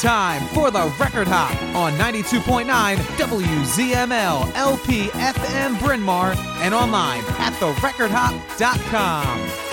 Time for the Record Hop on 92.9 WZML LP FM Bryn Mawr and online at therecordhop.com.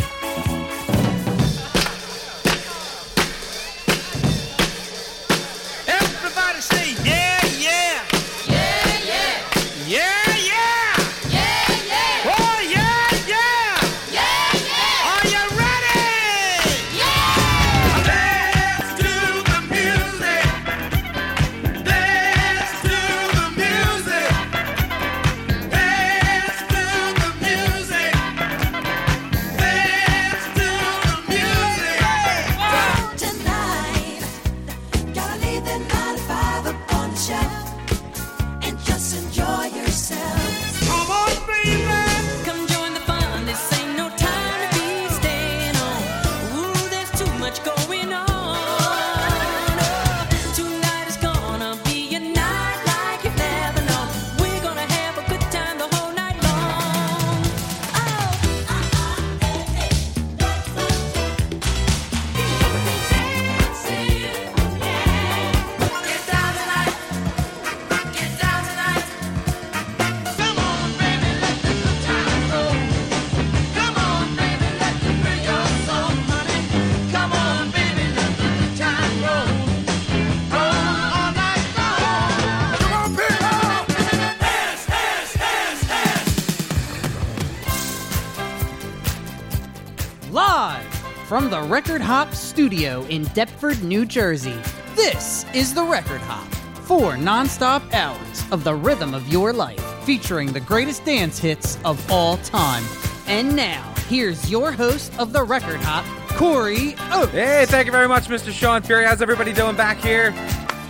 Record Hop studio in Deptford, New Jersey. This is the Record Hop. Four non-stop hours of the rhythm of your life, featuring the greatest dance hits of all time. And now, here's your host of the Record Hop, Korey Oats. Hey, thank you very much, Mr. Sean Fury. How's everybody doing back here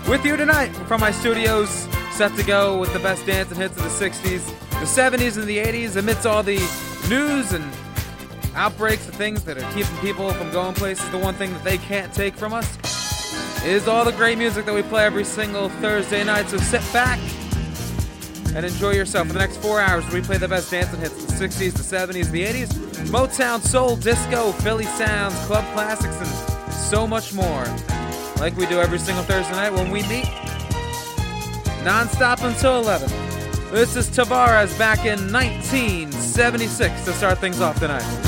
with you tonight from my studios? Set to go with the best dance and hits of the 60s, the 70s, and the 80s amidst all the news and outbreaks of things that are keeping people from going places. The one thing that they can't take from us is all the great music that we play every single Thursday night. So sit back and enjoy yourself for the next four hours. We play the best dancing hits the 60s, the 70s, the 80s, Motown, soul, disco, Philly sounds, club classics, and so much more. Like we do every single Thursday night when we meet non-stop until 11. This is Tavares back in 1976 to start things off tonight.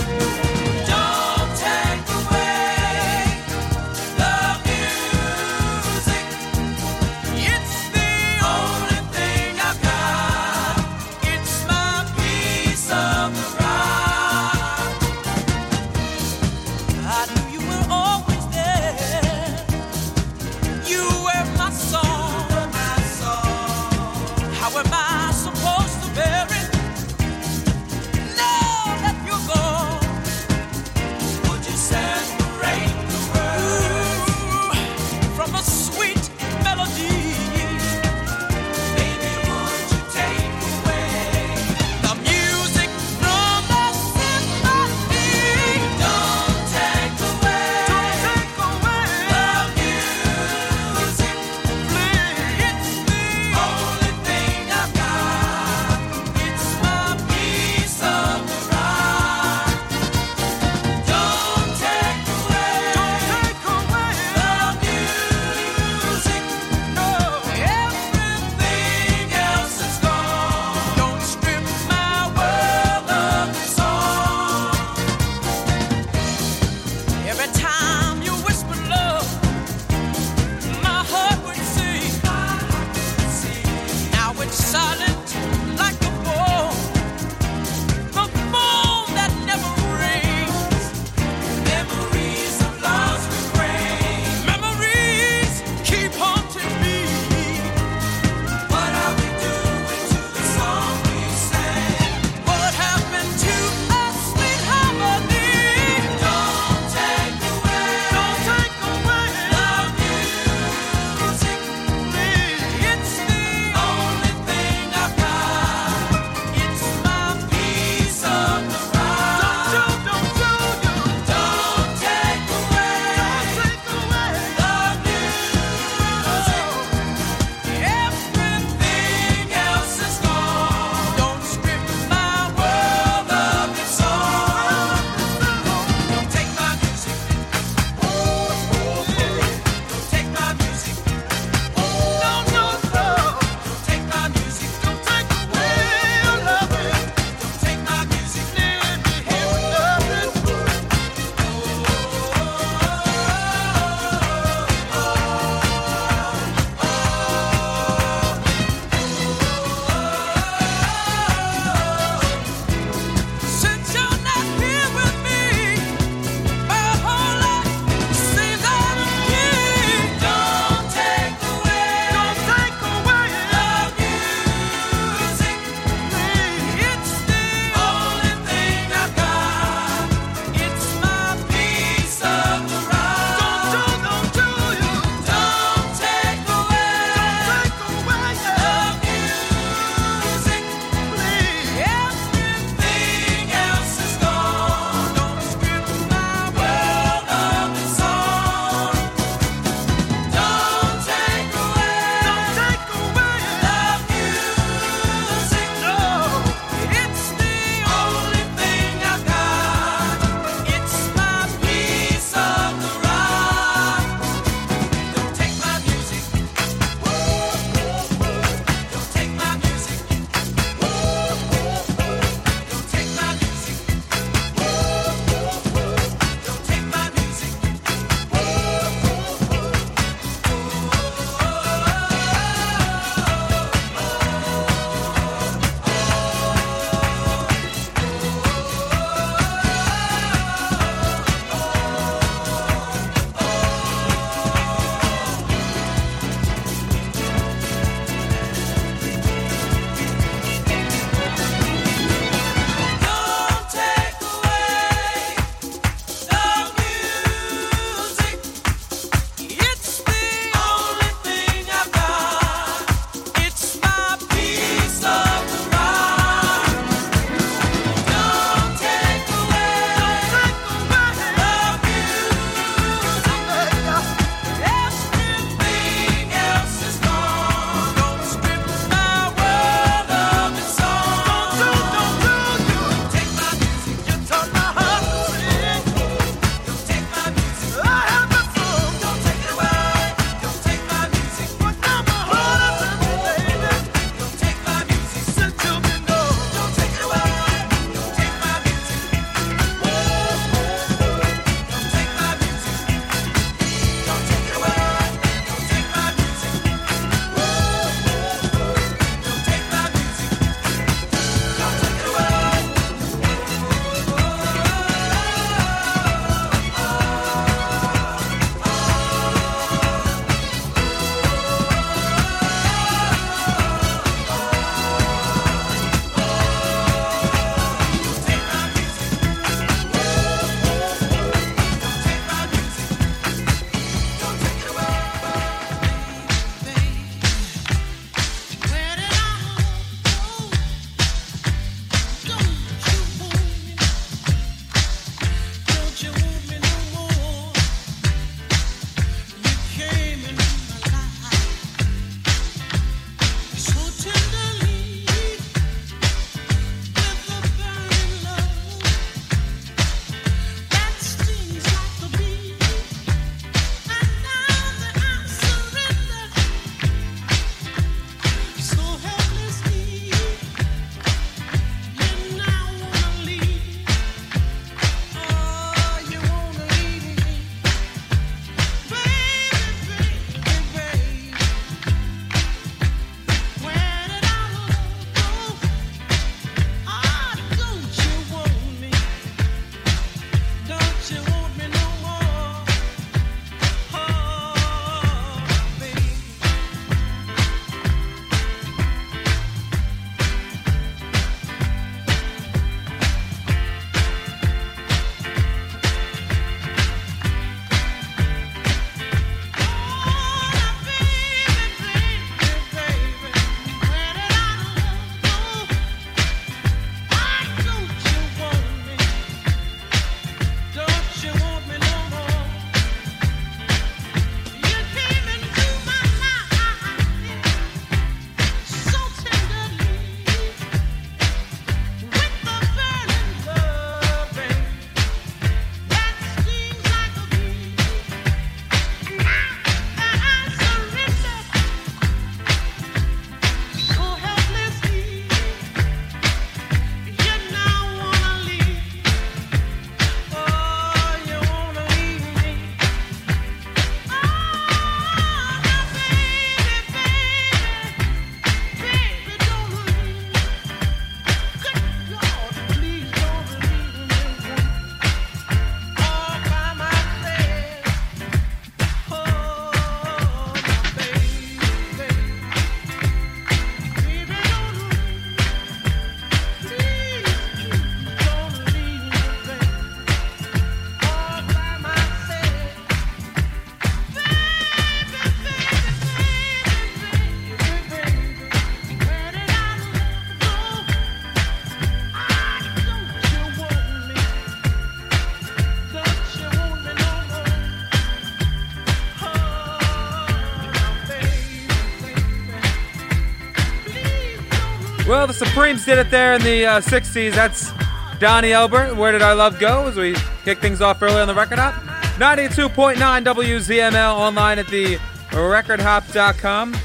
Supremes did it there in the uh, 60s. That's Donnie Elbert. Where did our love go? As we kick things off early on the record hop. 92.9 WZML online at the recordhop.com.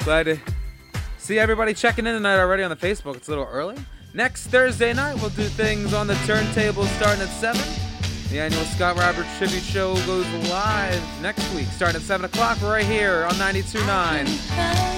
Glad to see everybody checking in tonight already on the Facebook. It's a little early. Next Thursday night, we'll do things on the turntables starting at 7. The annual Scott Roberts Tribute Show goes live next week, starting at 7 o'clock, right here on 92.9.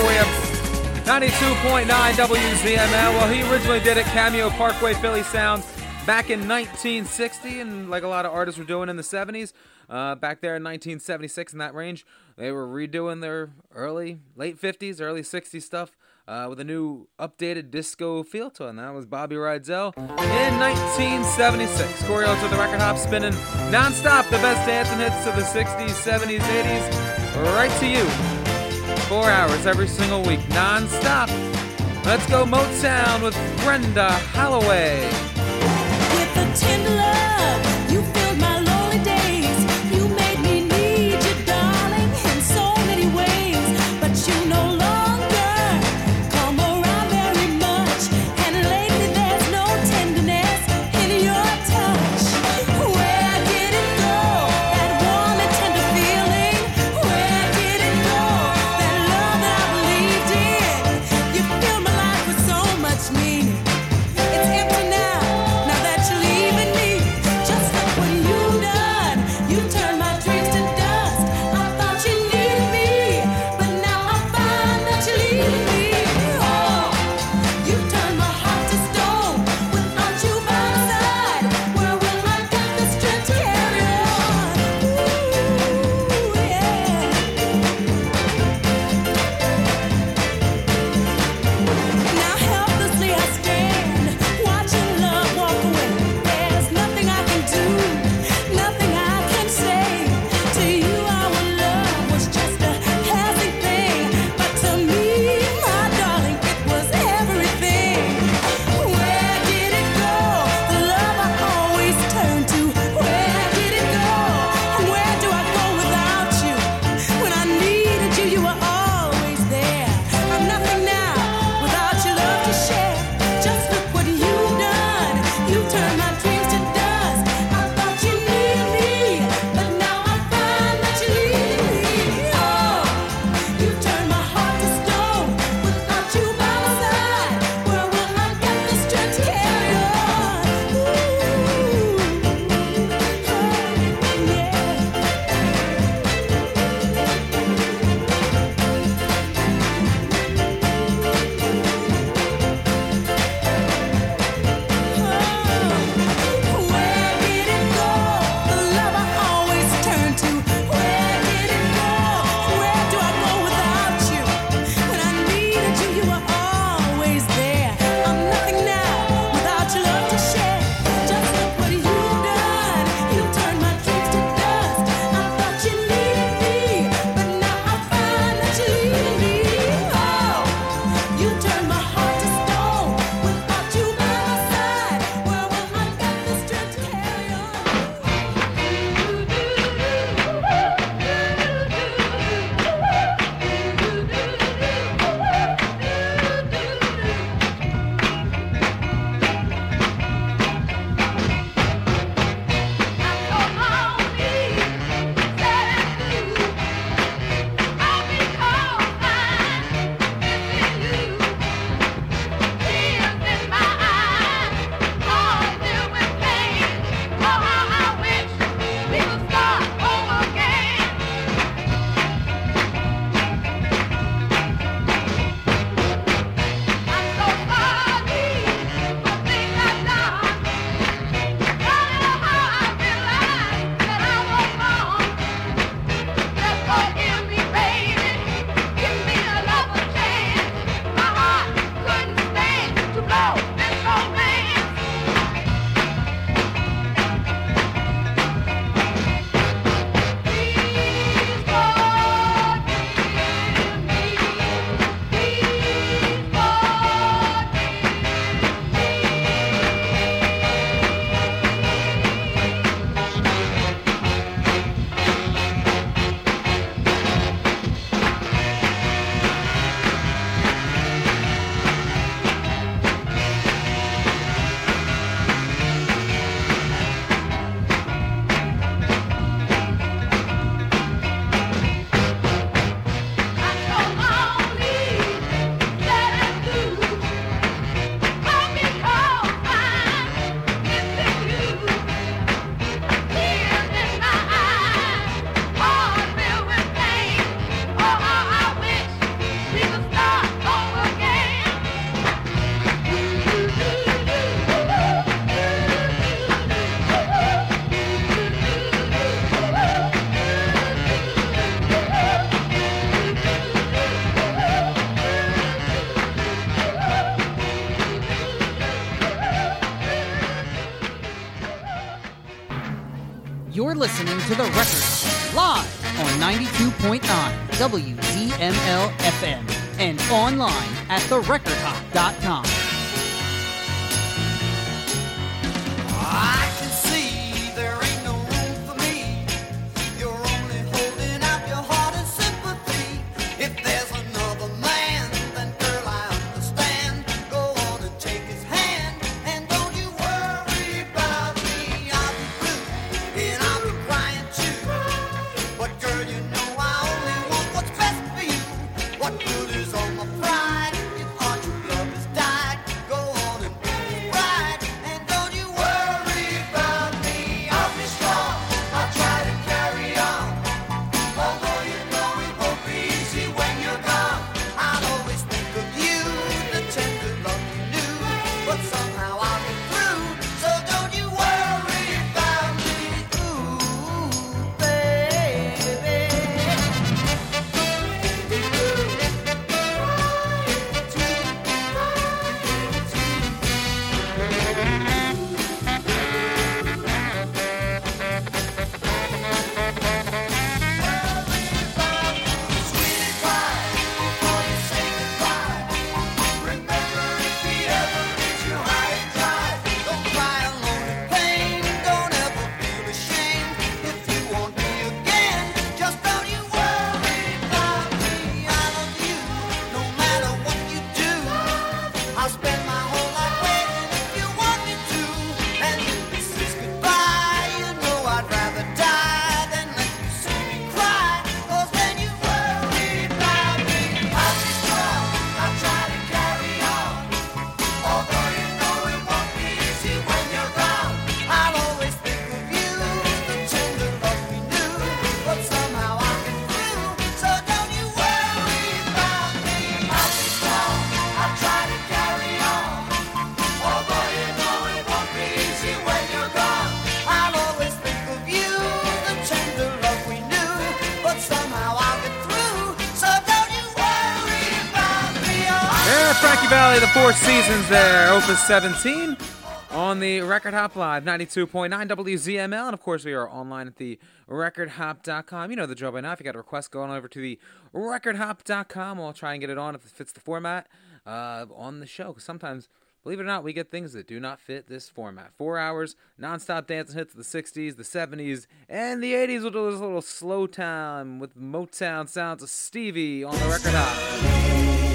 for you. 92.9 WZML. Well, he originally did it Cameo Parkway Philly Sounds back in 1960, and like a lot of artists were doing in the 70s. Uh, back there in 1976, in that range, they were redoing their early, late 50s, early 60s stuff uh, with a new updated disco feel to it, and that was Bobby Rydell in 1976. Korey Oats with the record hop spinning non-stop the best dancing hits of the 60s, 70s, 80s, right to you. Four hours every single week, non-stop. Let's go Motown with Brenda Holloway. to the record. Live on 92.9 WZML FM and online at therecordhop.com. Opus 17 on the Record Hop Live 92.9 WZML. And of course, we are online at the recordhop.com. You know the drill by now. If you got a request, go on over to the recordhop.com. We'll try and get it on if it fits the format uh, on the show. Because sometimes, believe it or not, we get things that do not fit this format. Four hours, nonstop dancing hits of the 60s, the 70s, and the 80s. We'll do this little slow time with Motown sounds of Stevie on the Record Hop.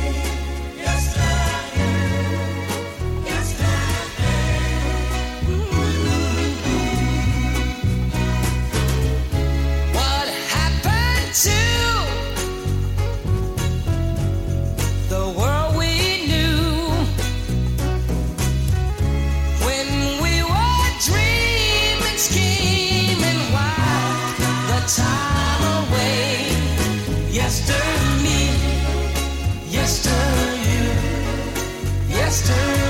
still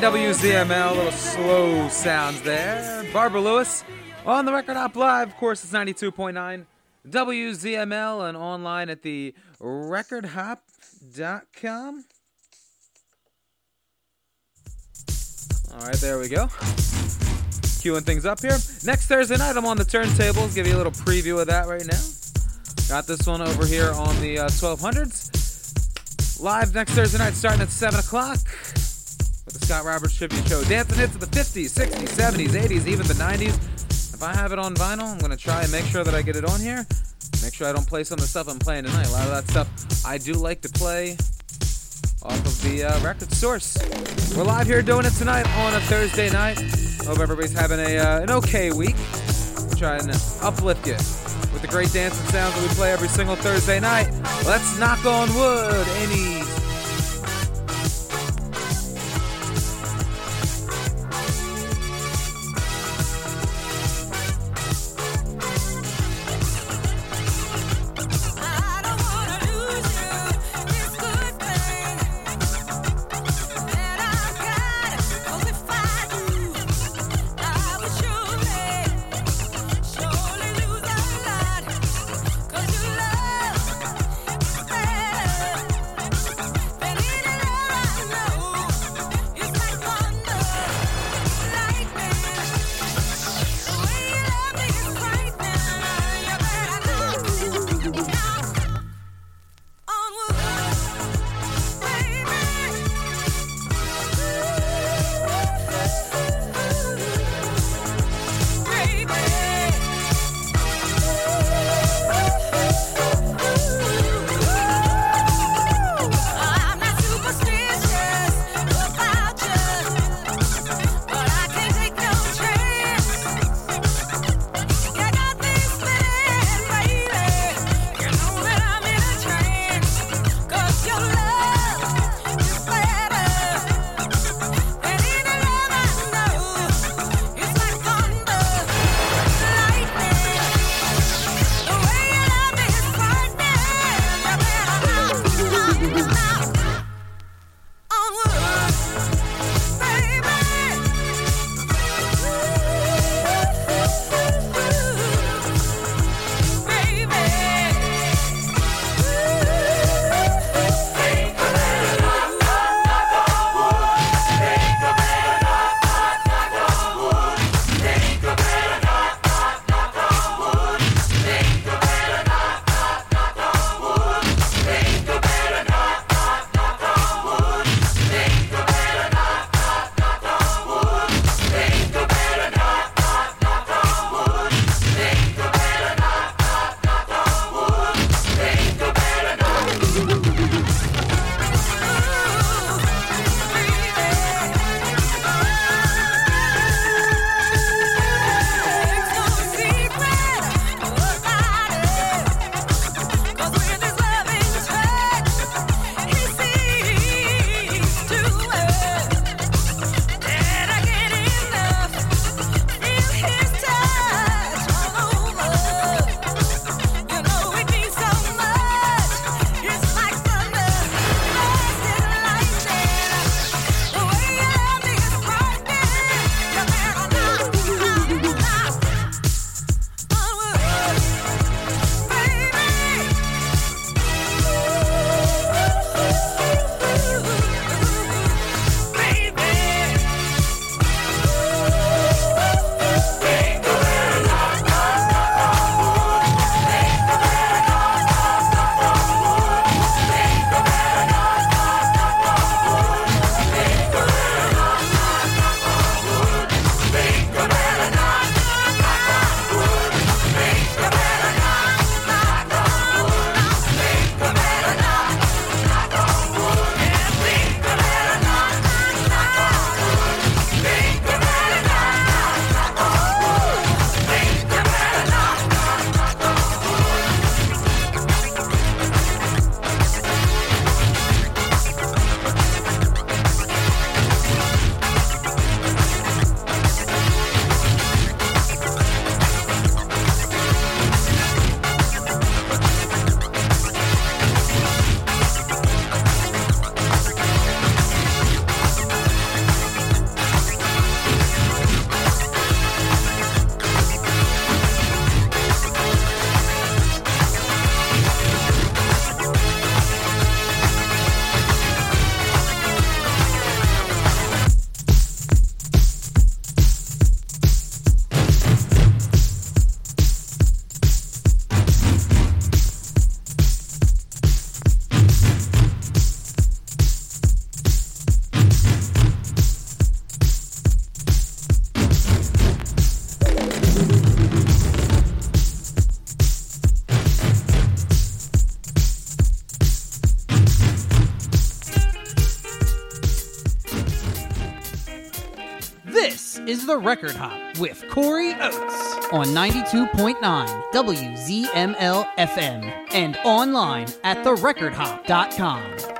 92.9 WZML, little slow sounds there. Barbara Lewis on the Record Hop Live. Of course, it's 92.9 WZML and online at the recordhop.com. All right, there we go. Queuing things up here. Next Thursday night, I'm on the turntables. Give you a little preview of that right now. Got this one over here on the uh, 1200s. Live next Thursday night, starting at 7 o'clock with the Scott Roberts Tribute Show. Dancing hits of the 50s, 60s, 70s, 80s, even the 90s. If I have it on vinyl, I'm going to try and make sure that I get it on here. Make sure I don't play some of the stuff I'm playing tonight. A lot of that stuff I do like to play off of the uh, record source. We're live here doing it tonight on a Thursday night. Hope everybody's having a uh, an okay week. And uplift you with the great dancing sounds that we play every single Thursday night. Let's knock on wood. Any is the Record Hop with Korey Oats on 92.9 WZML FM and online at therecordhop.com.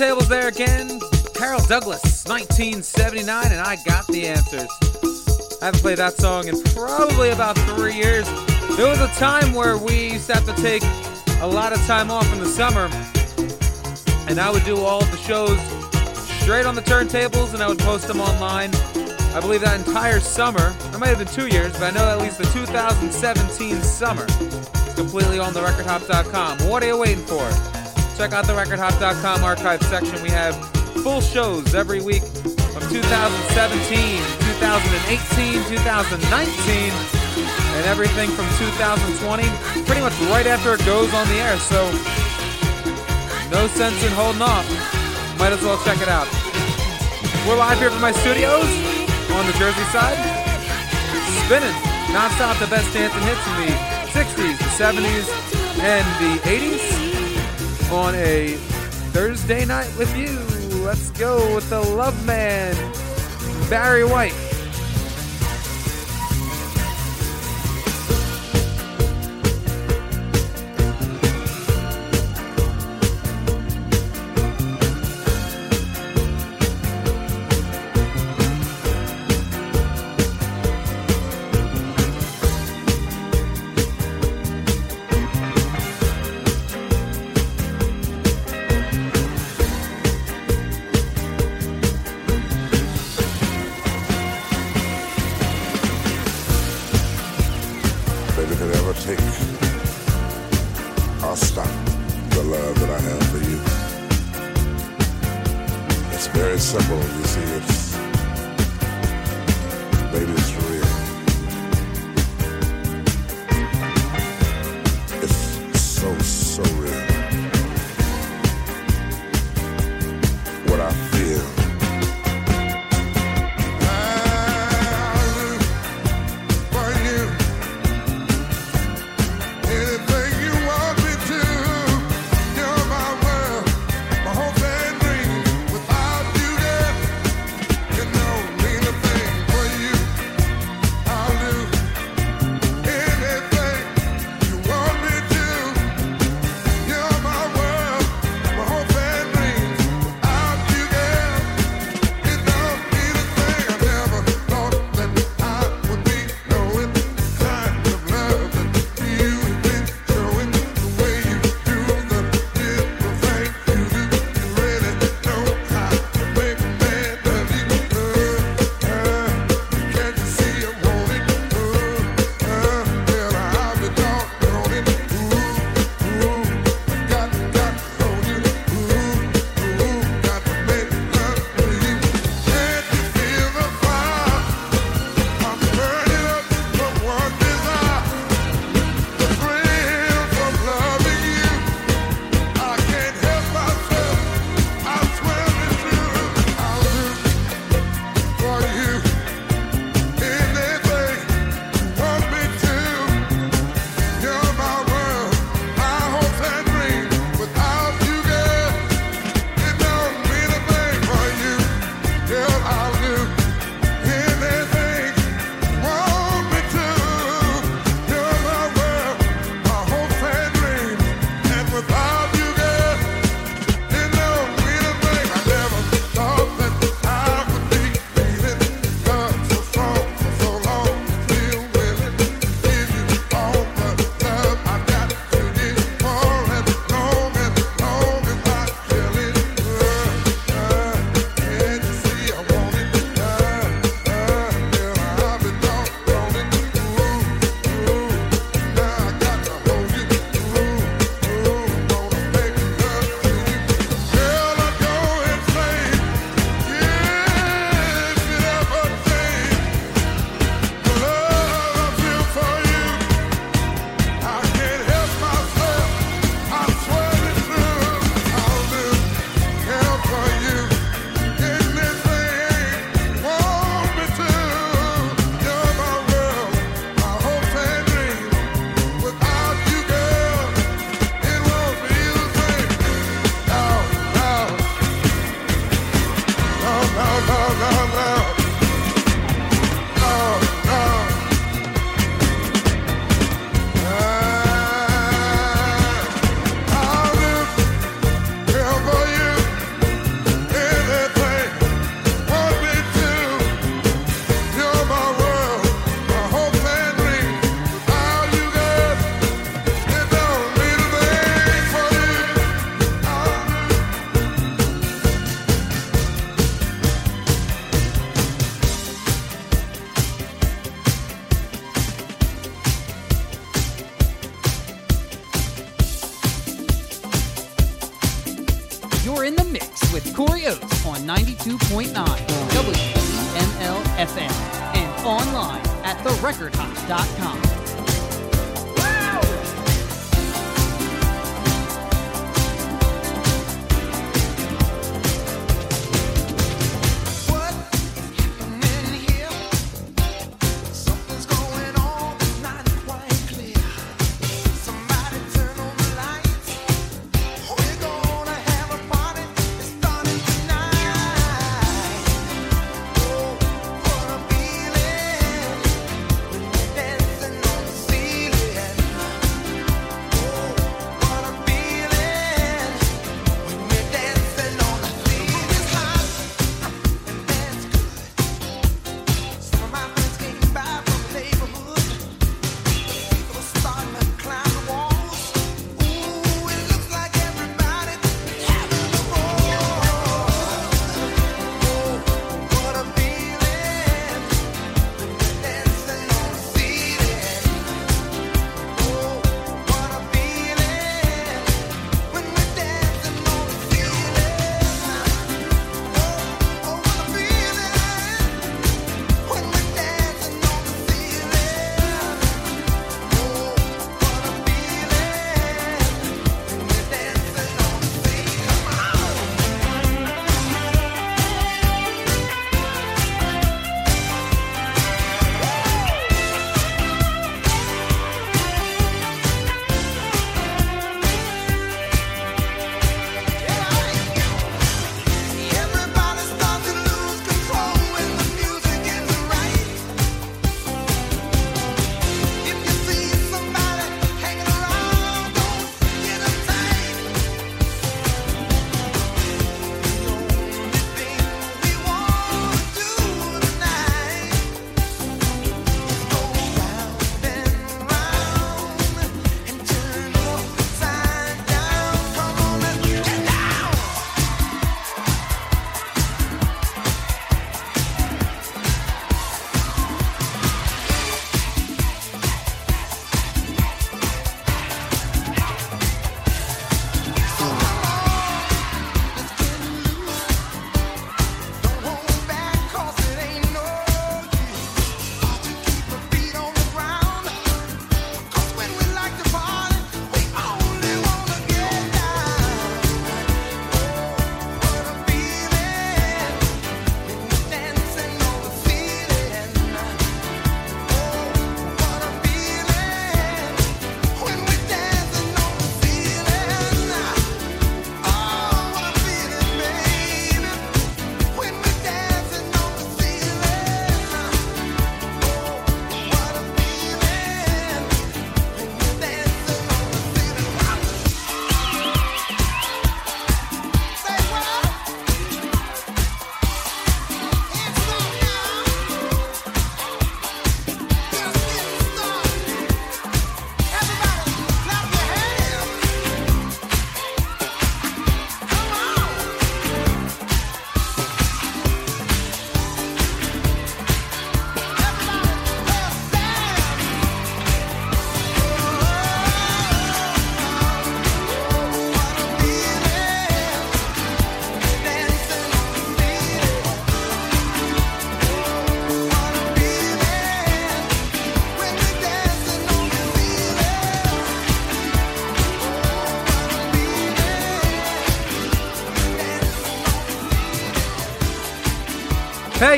turntables there again. Carol Douglas, 1979, and I got the answers. I haven't played that song in probably about three years. There was a time where we used to have to take a lot of time off in the summer, and I would do all the shows straight on the turntables, and I would post them online. I believe that entire summer, it might have been two years, but I know at least the 2017 summer completely on the recordhop.com. What are you waiting for? Check out the recordhop.com archive section. We have full shows every week from 2017, 2018, 2019, and everything from 2020, pretty much right after it goes on the air. So, no sense in holding off. Might as well check it out. We're live here from my studios on the Jersey side. Spinning nonstop the best dancing hits in the 60s, the 70s, and the 80s on a Thursday night with you. Let's go with the Love Man, Barry White.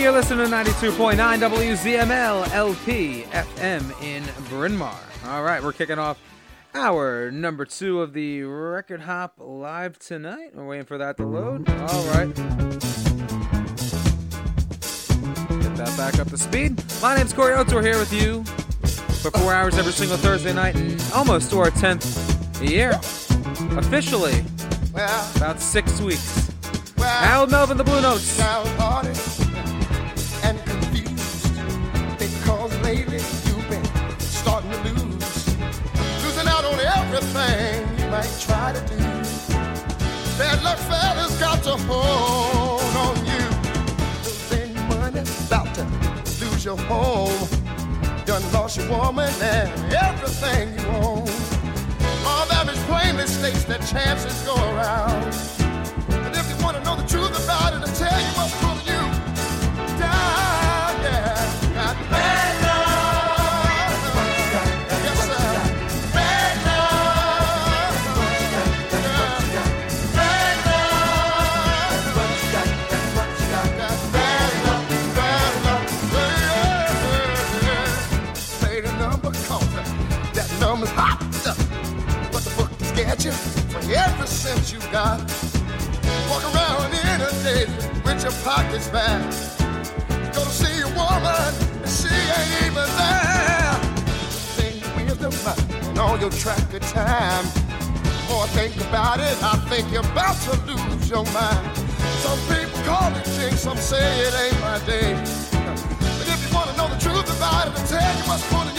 you're listening to 92.9 WZML LP FM in Bryn Mawr. All right, we're kicking off our number two of the Record Hop Live tonight. We're waiting for that to load. All right. Get that back up to speed. My name's Korey Oats. We're here with you for four hours every single Thursday night almost to our 10th year. Officially, about six weeks. Well, Al Melvin, the Blue Notes. has got to hold on you. Losing money, to lose your home. Done lost your woman and everything you own. Plainly states that chances go around. And if you want to know the truth about it, I'll tell you sense you got. Walk around inundated with your pockets back. Go to see a woman, and she ain't even there. Think with the mind and all your track of time. More think about it, I think you're about to lose your mind. Some people call it jinx, some say it ain't my day. But if you wanna know the truth about it, I tell you what's funny.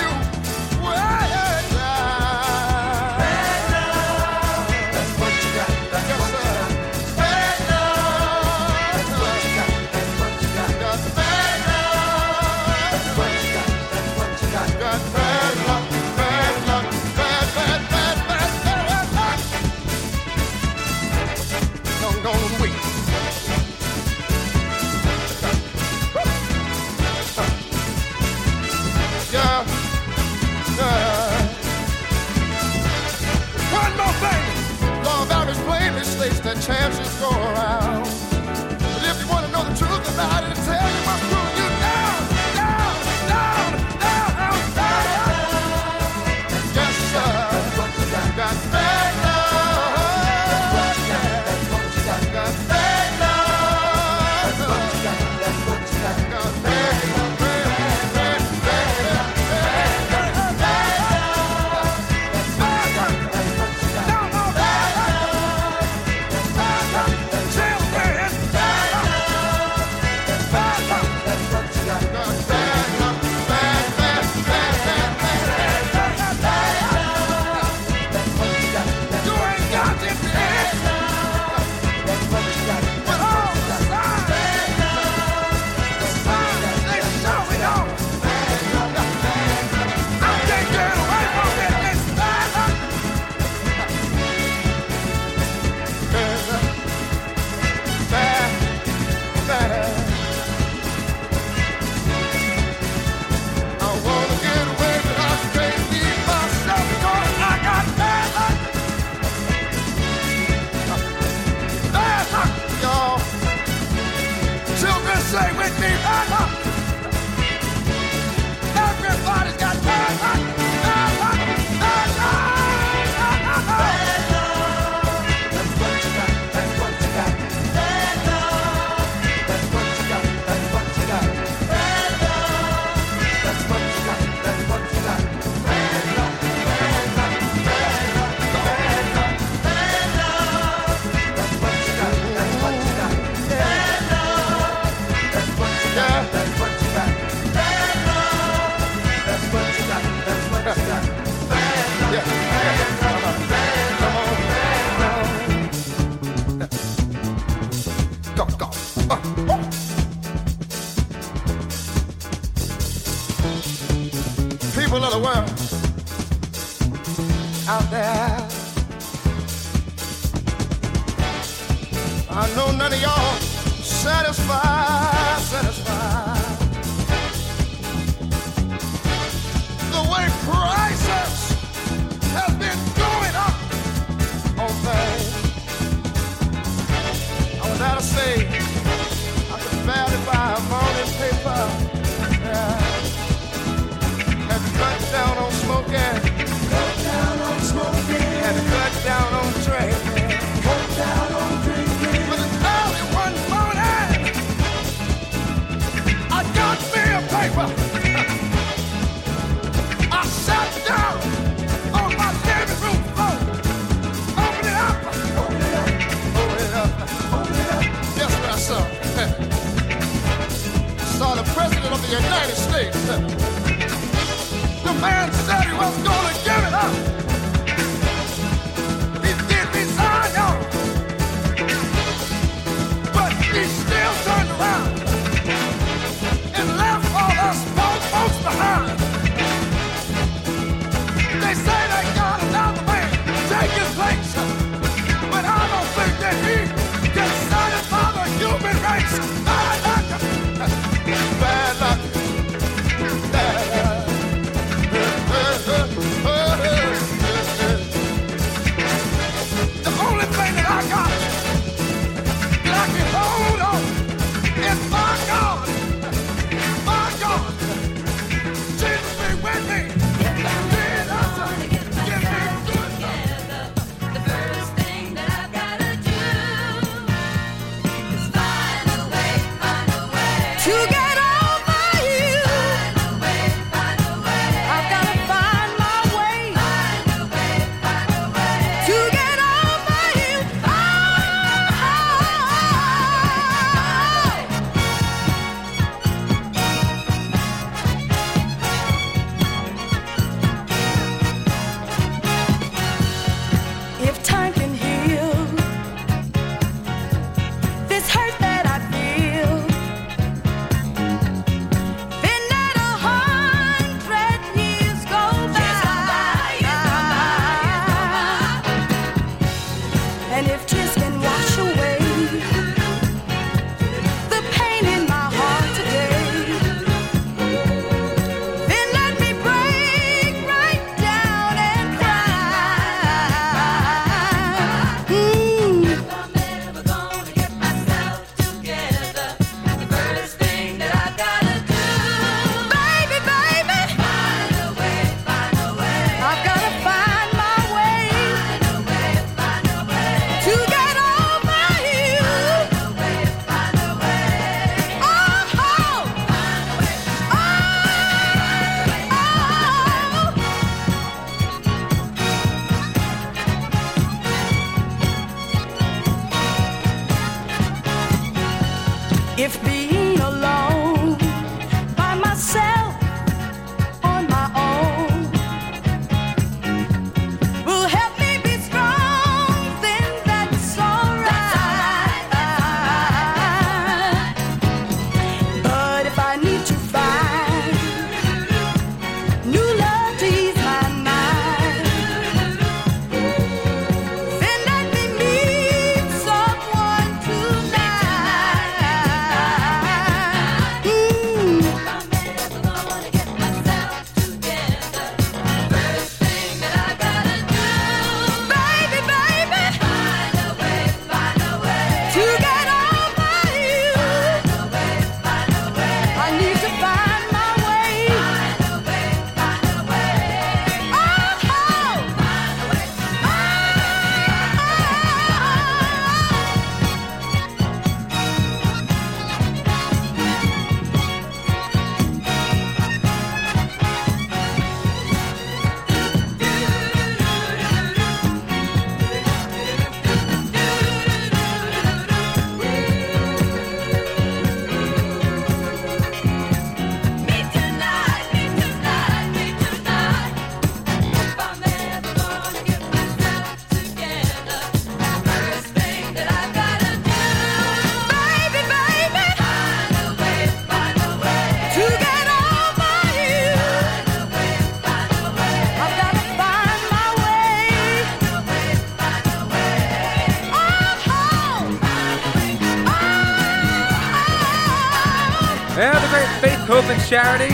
Charity.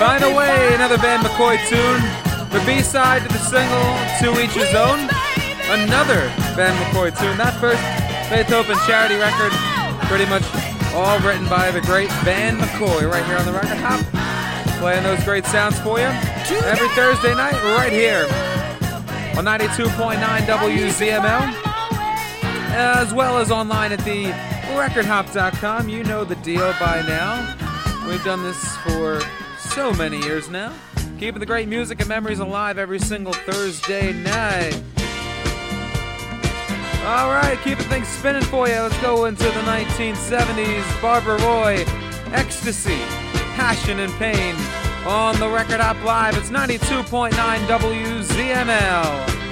Find a way, another Van McCoy tune. The B-side to the single, To Each His Own. Another Van McCoy tune. That first and Charity record, pretty much all written by the great Van McCoy right here on the record hop. Playing those great sounds for you every Thursday night right here on 92.9 WZML as well as online at the recordhop.com. You know the deal by now. We've done this for so many years now. Keeping the great music and memories alive every single Thursday night. All right, keeping things spinning for you. Let's go into the 1970s. Barbara Roy, Ecstasy, Passion and Pain on the Record Hop Live. It's 92.9 WZML.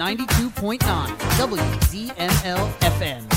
92.9 WZML FM.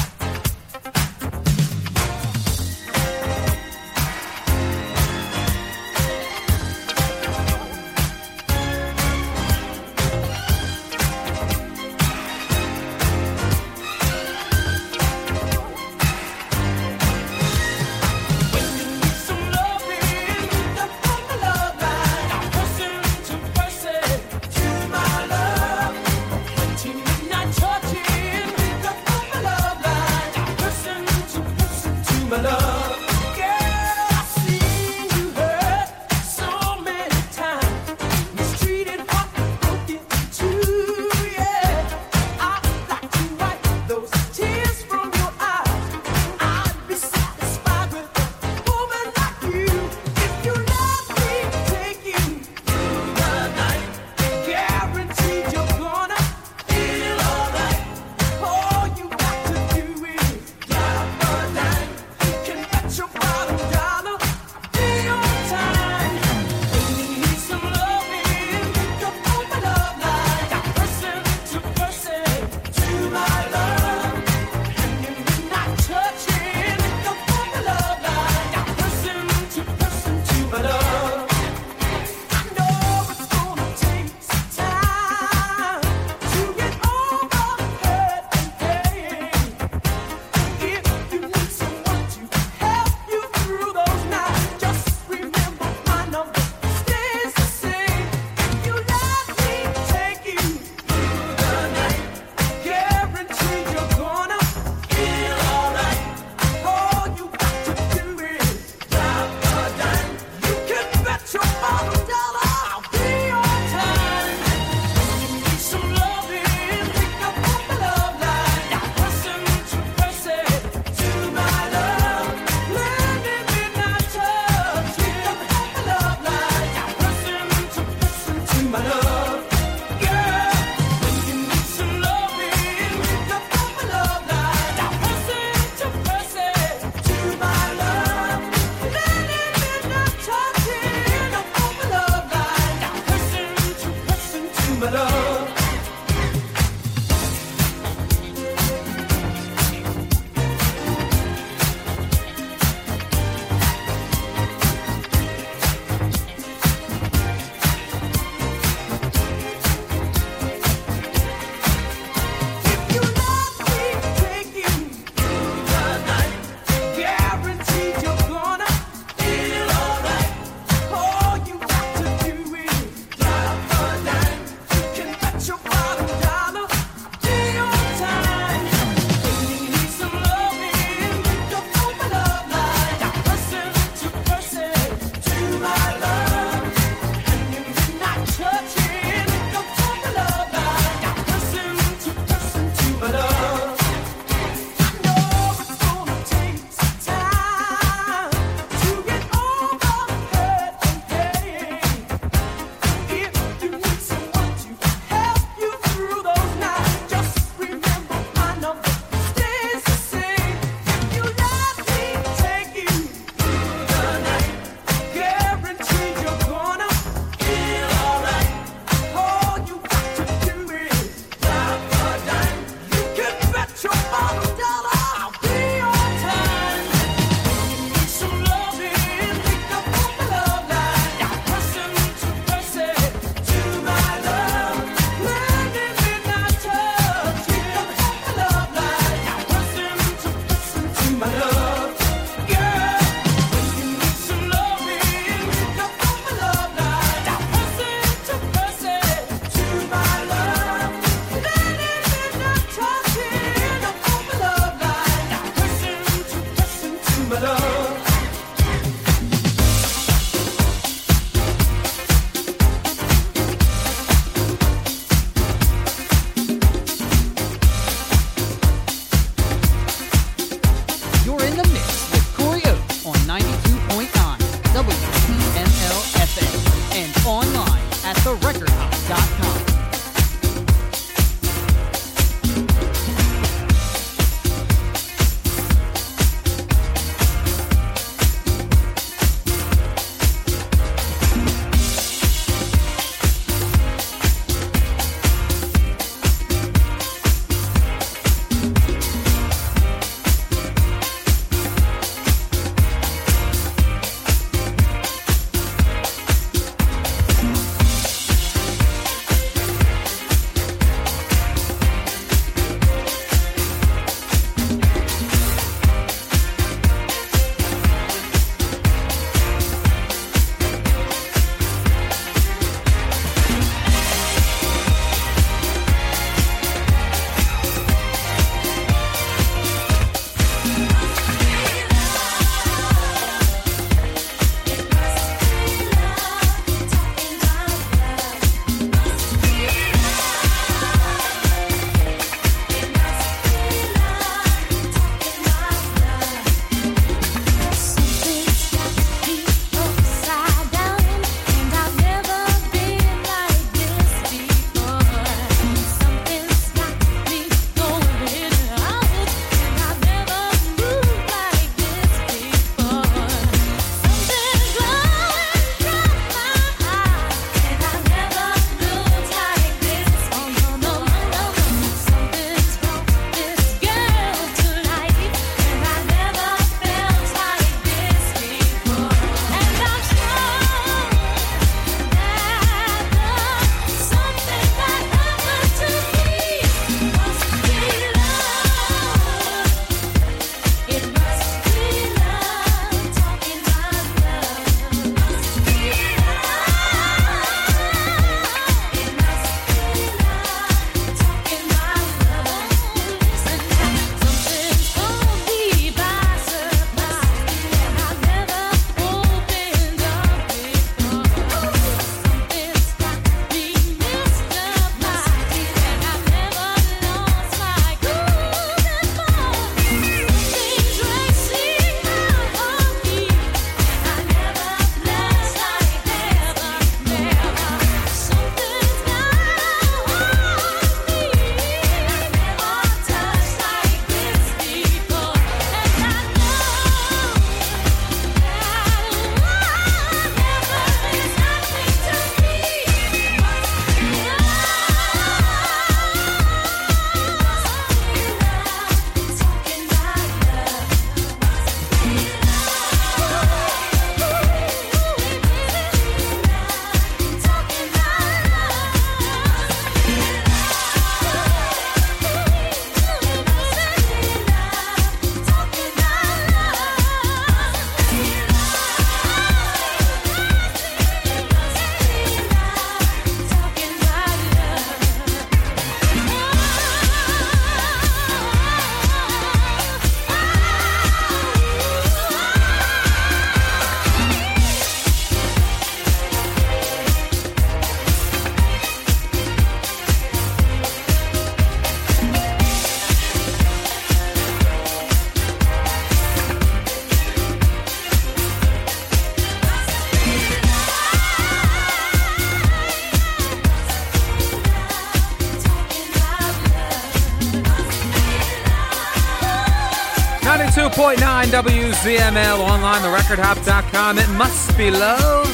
92.9 WZML online, therecordhop.com. It must be love.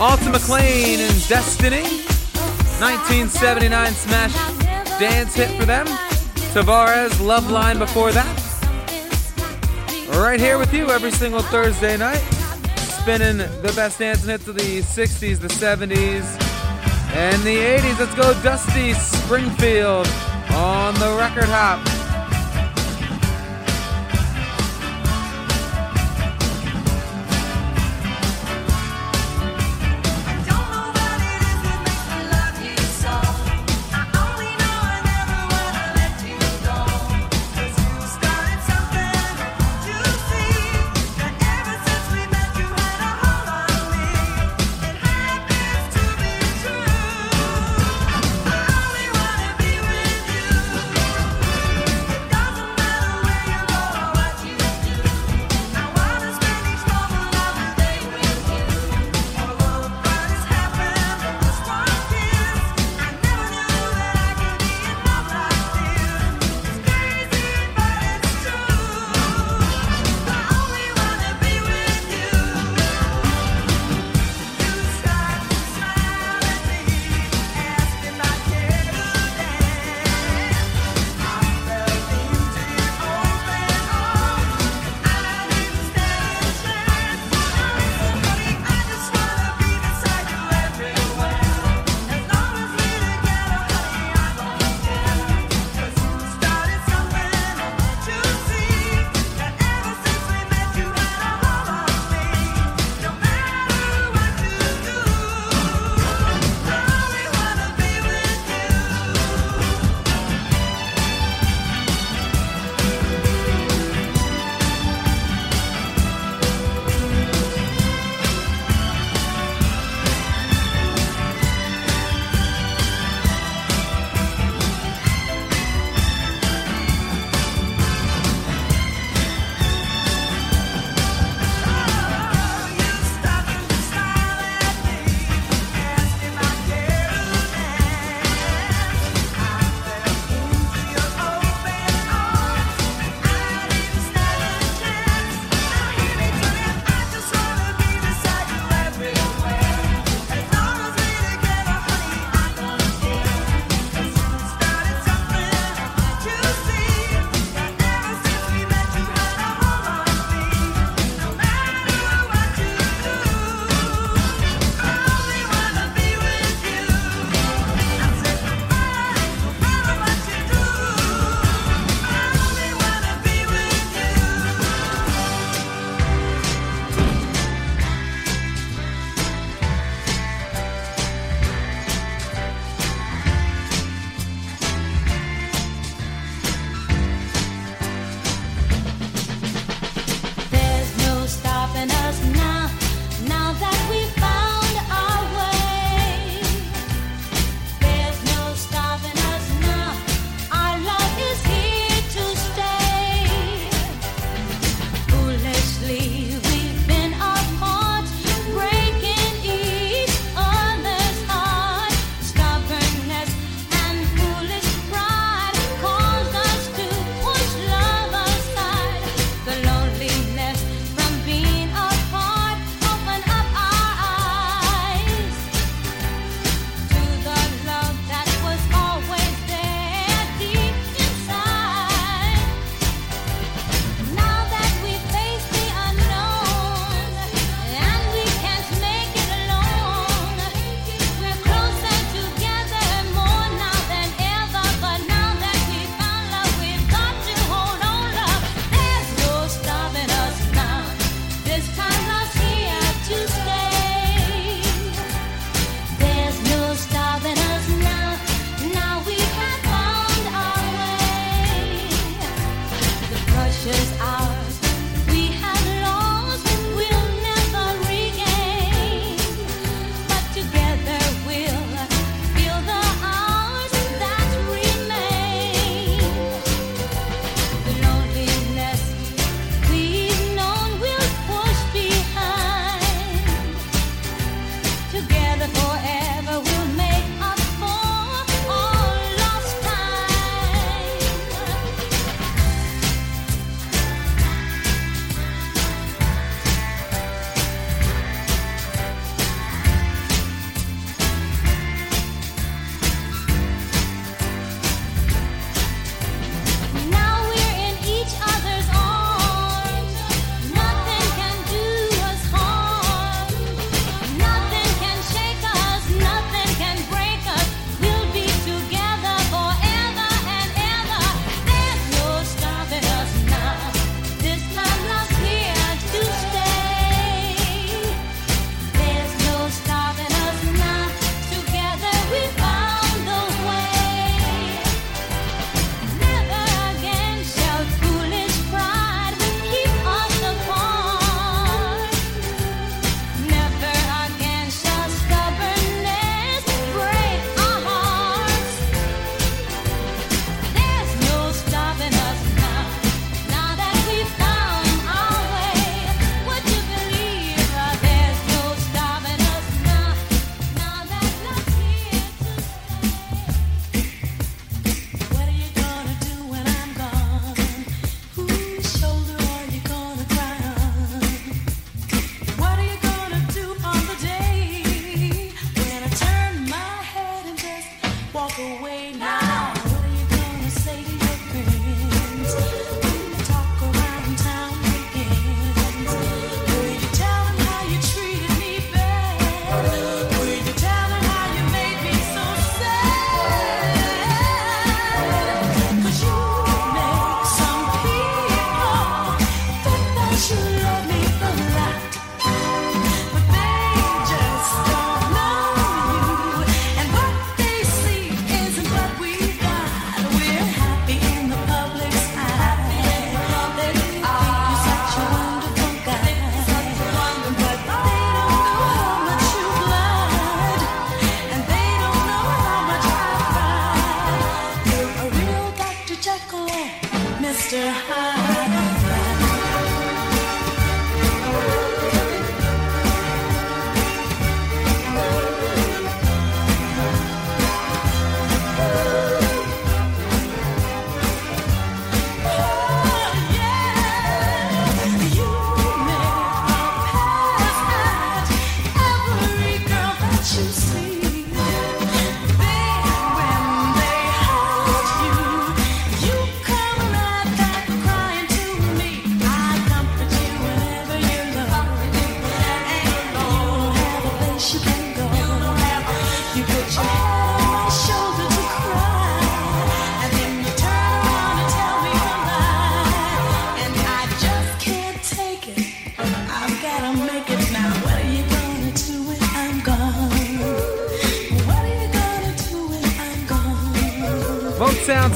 Alton McClain and Destiny. 1979 smash dance hit for them. Tavares, Love Line before that. Right here with you every single Thursday night. Spinning the best dance hits of the 60s, the 70s, and the 80s. Let's go, Dusty Springfield on the record hop.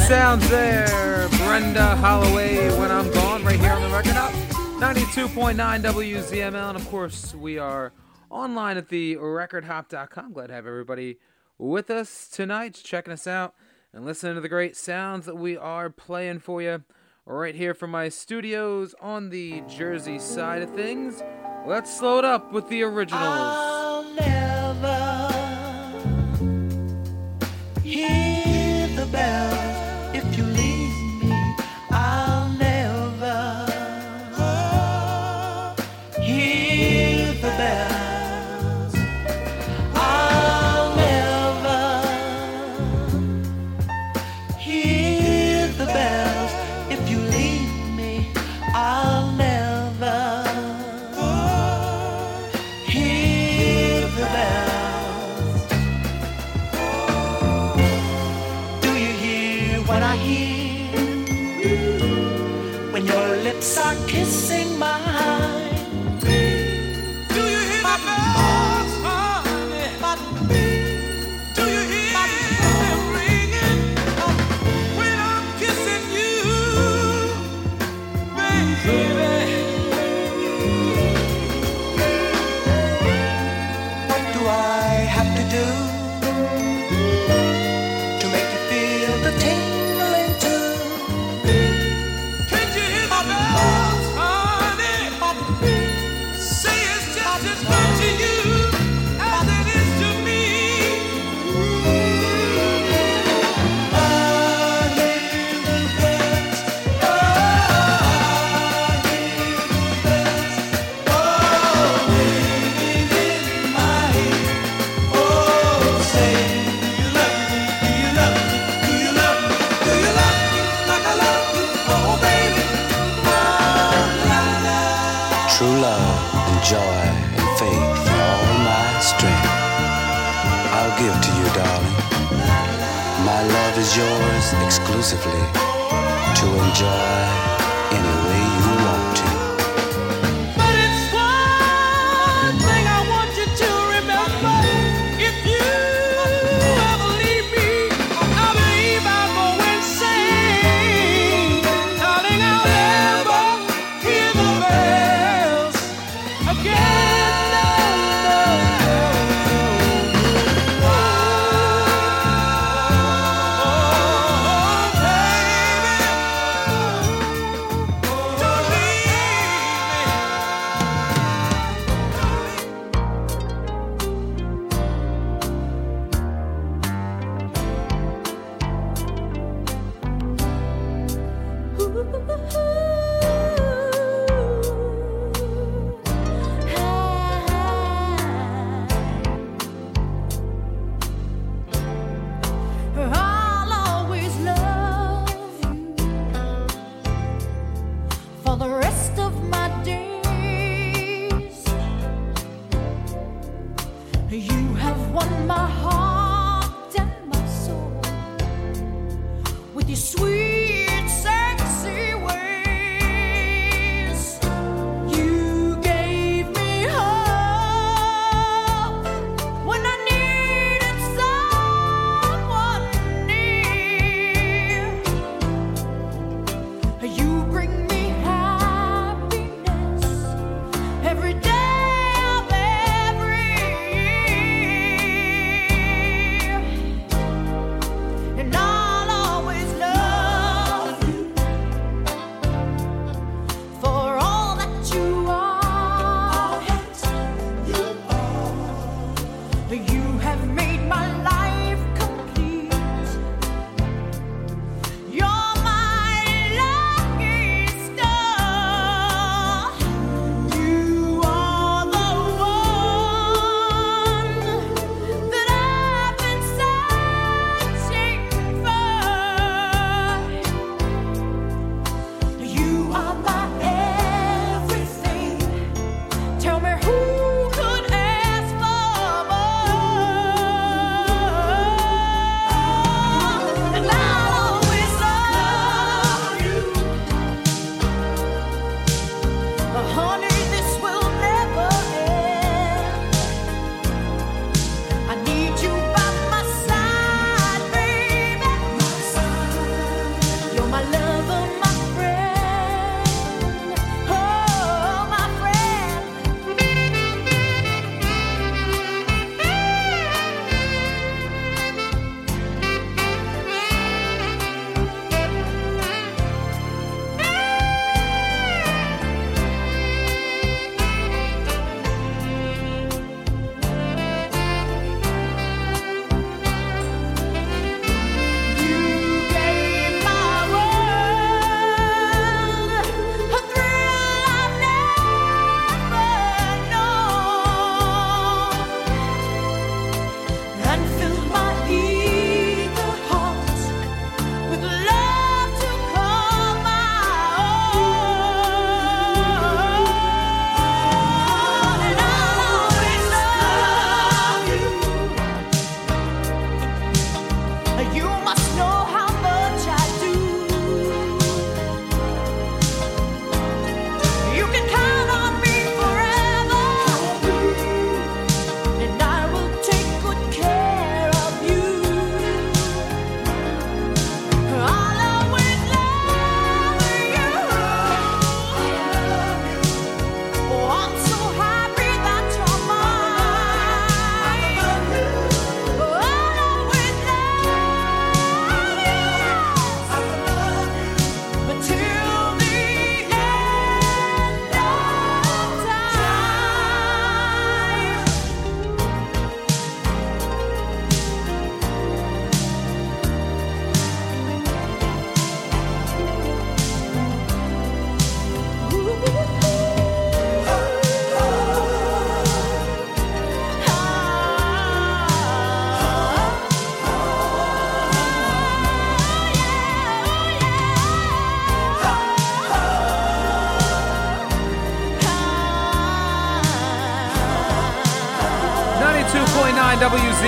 sounds there. Brenda Holloway, When I'm Gone, right here on the Record Hop. 92.9 WZML. And of course, we are online at the recordhop.com. Glad to have everybody with us tonight, checking us out and listening to the great sounds that we are playing for you right here from my studios on the Jersey side of things. Let's slow it up with the originals.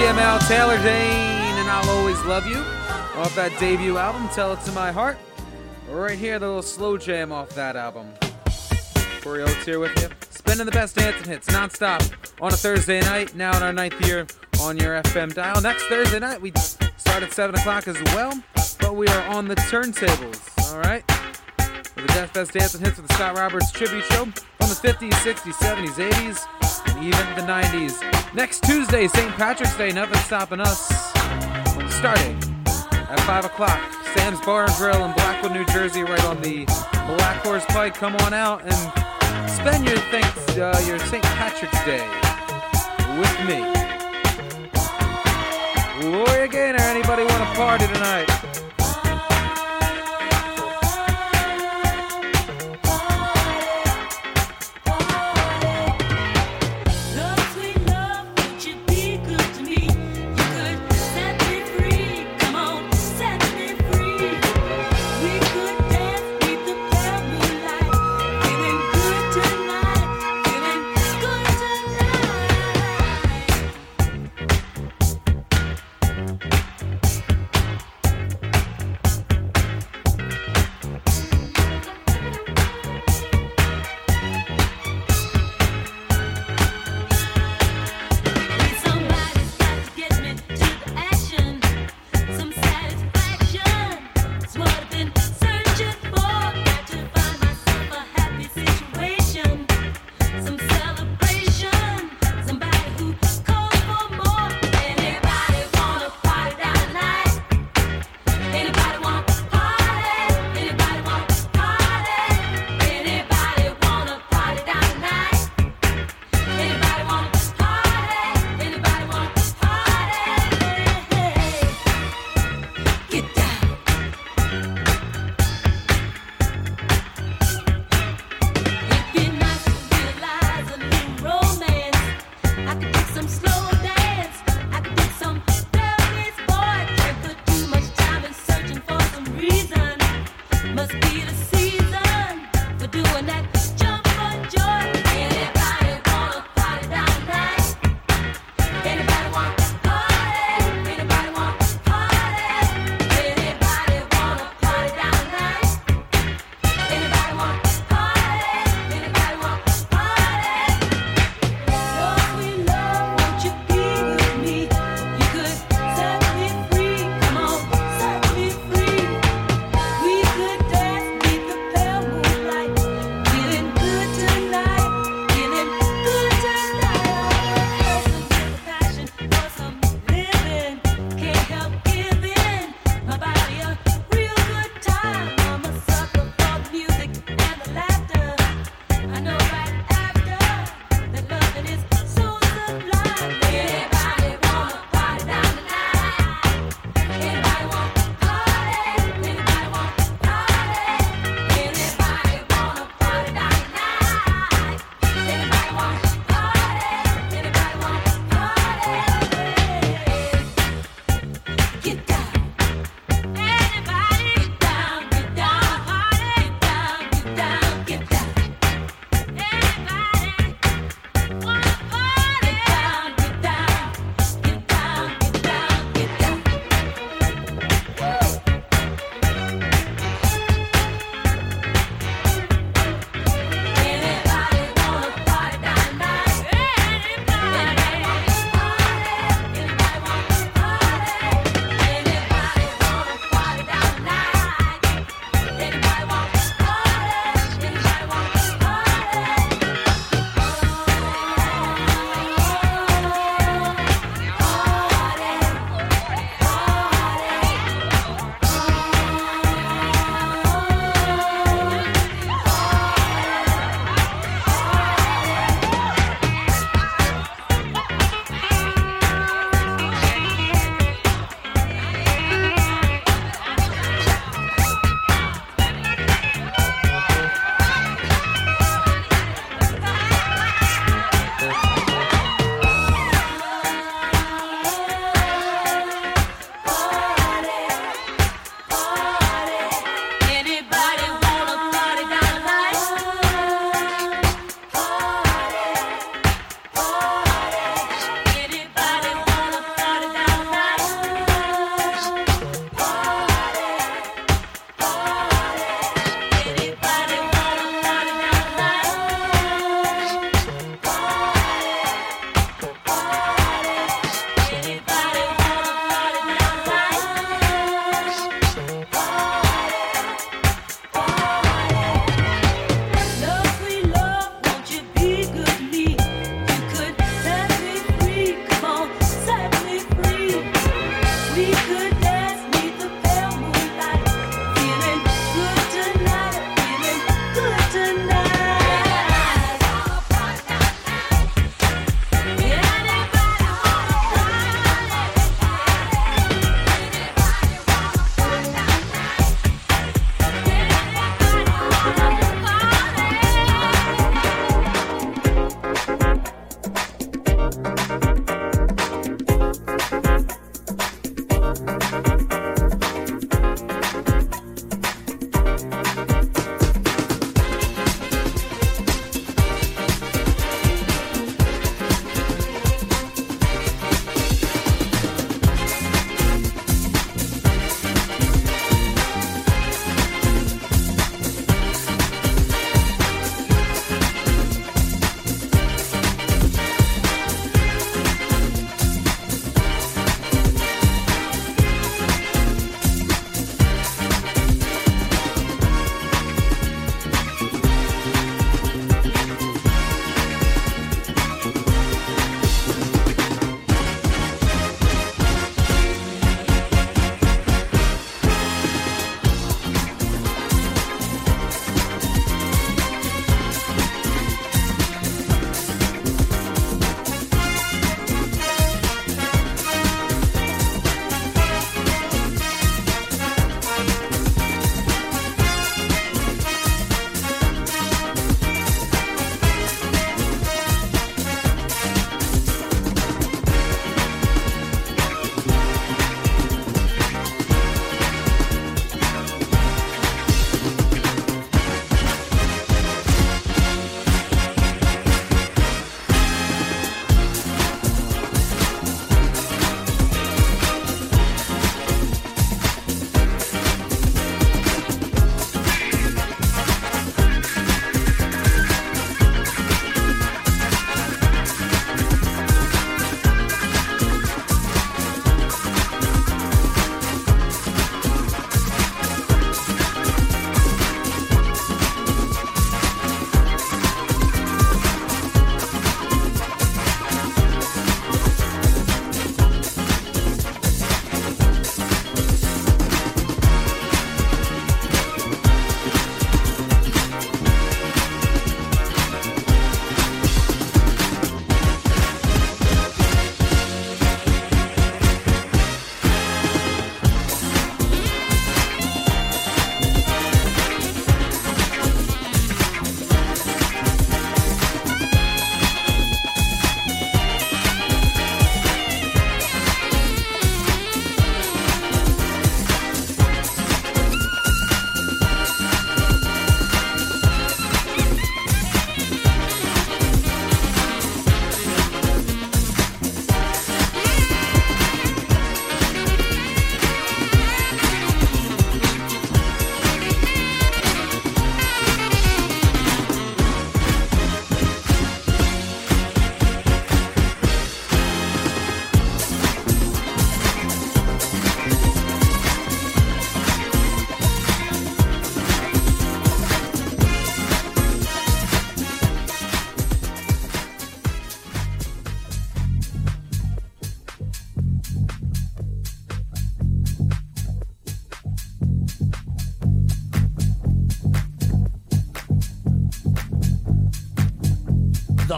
WZML, Taylor Dayne, and I'll always love you. Off that debut album, Tell It to My Heart. Right here, the little slow jam off that album. Korey Oats here with you. Spinning the best dancing hits nonstop on a Thursday night, now in our ninth year on your FM dial. Next Thursday night, we start at 7 o'clock as well, but we are on the turntables, all right? For the Best Dancing Hits with the Scott Roberts Tribute Show from the 50s, 60s, 70s, 80s, and even the 90s. Next Tuesday, St. Patrick's Day, nothing stopping us. Starting at 5 o'clock, Sam's Bar and Grill in Blackwood, New Jersey, right on the Black Horse Pike. Come on out and spend your uh, your St. Patrick's Day with me. Gloria anybody want to party tonight?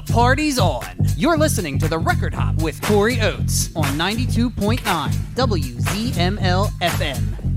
The party's on. You're listening to The Record Hop with Korey Oats on 92.9 WZML FM.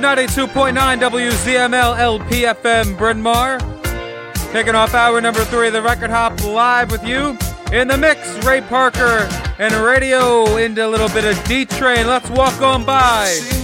92.9 WZML LPFM Bryn Mawr. Kicking off hour number three of the Record Hop live with you. In the mix, Ray Parker and Raydio into a little bit of D Train. Let's walk on by.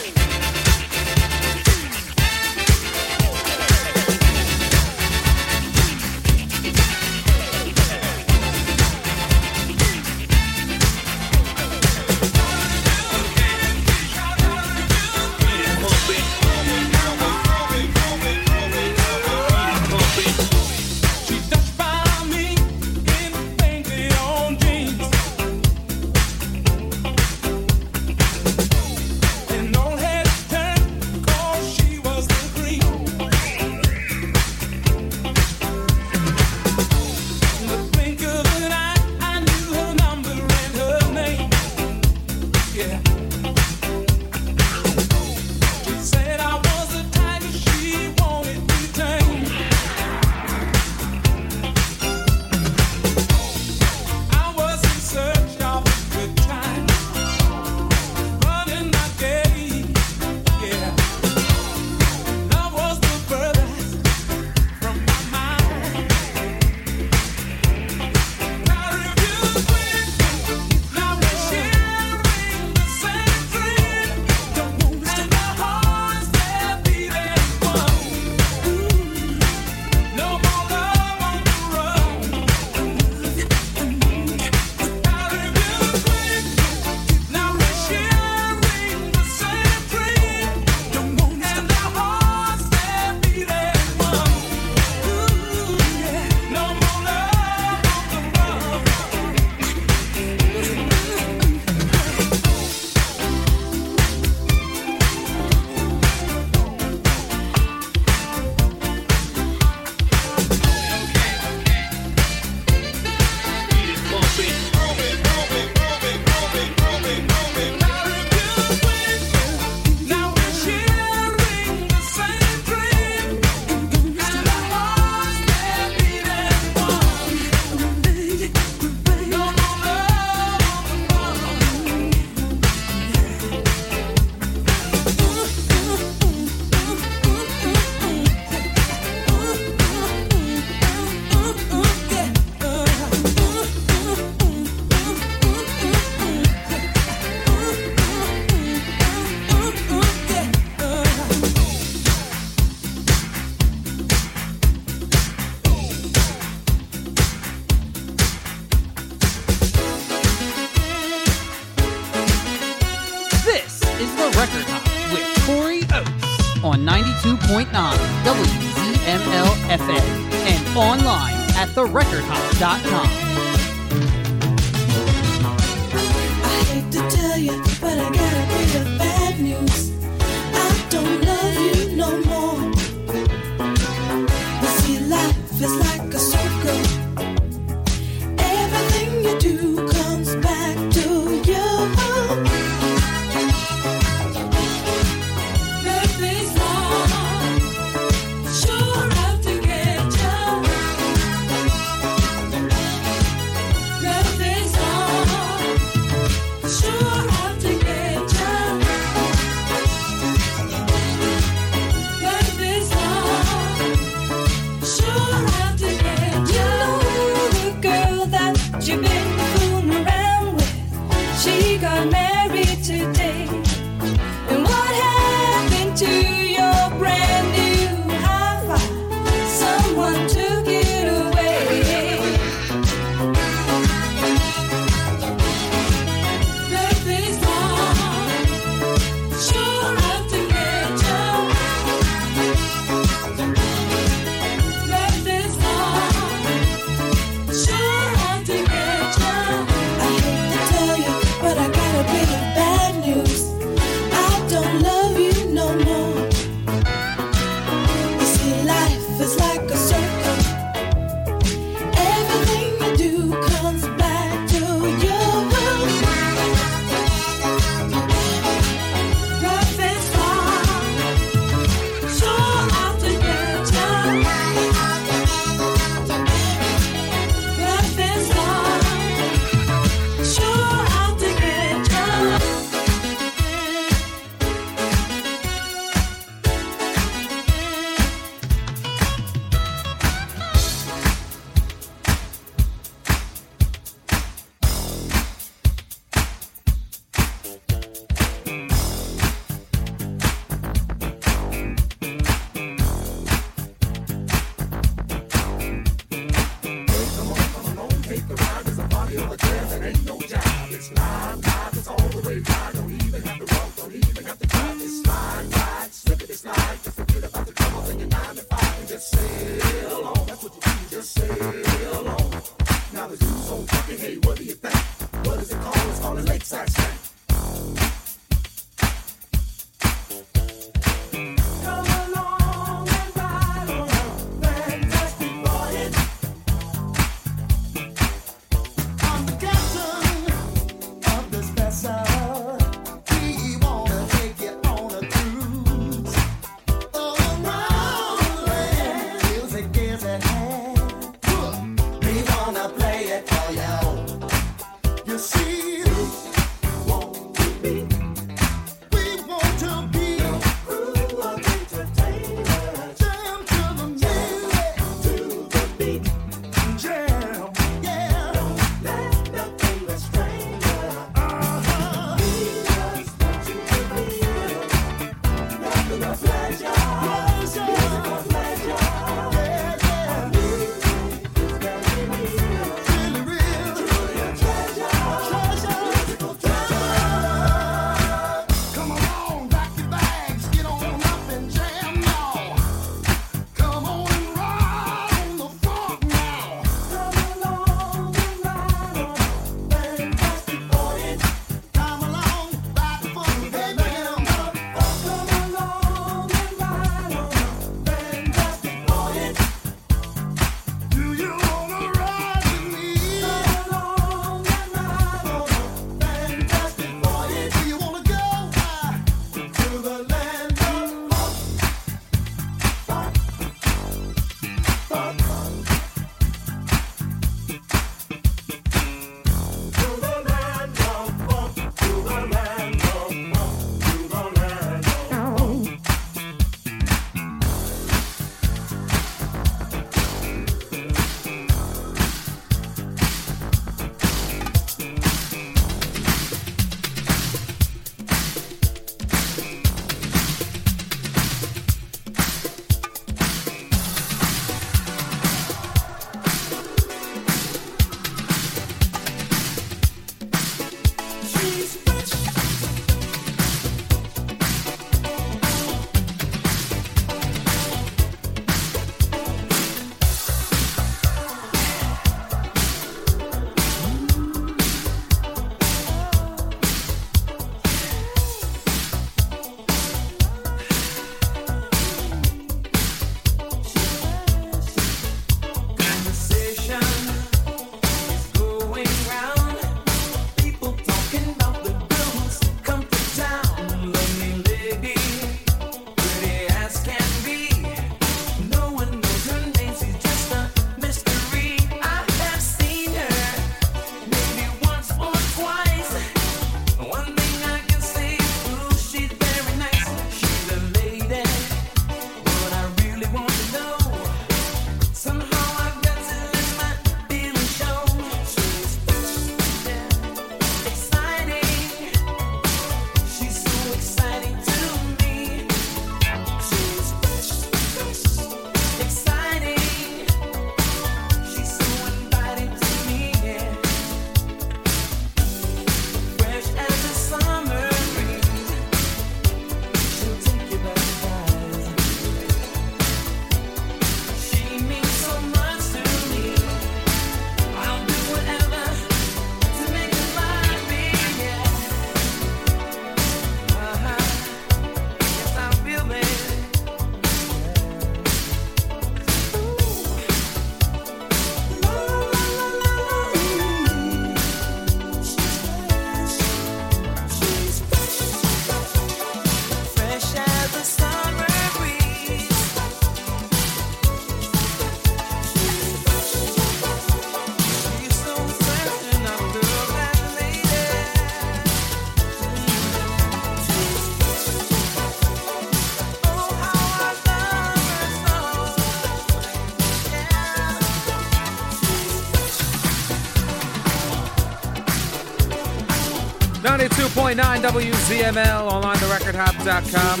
101.9 WZML, online recordhop.com.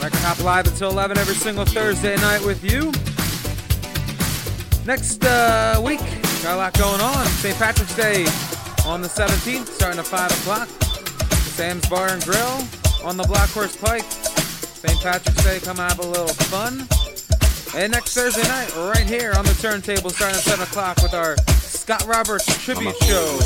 Record Hop live until 11 every single Thursday night with you. Next uh, week, got a lot going on. St. Patrick's Day on the 17th, starting at 5 o'clock. Sam's Bar and Grill on the Black Horse Pike. St. Patrick's Day, come have a little fun. And next Thursday night, right here on the turntable, starting at 7 o'clock with our Scott Roberts tribute show.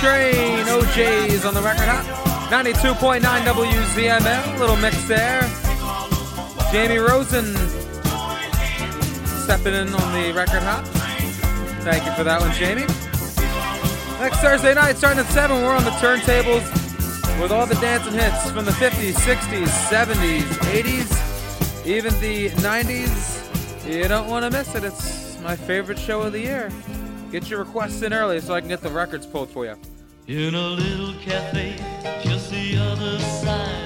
Train. O'Jays on the record, hop 92.9 WZML. Little mix there. Jamie Rosen stepping in on the record hop. Thank you for that one, Jamie. Next Thursday night, starting at 7, we're on the turntables with all the dancing hits from the 50s, 60s, 70s, 80s, even the 90s. You don't want to miss it. It's my favorite show of the year. Get your requests in early so I can get the records pulled for you in a little cafe just the other side.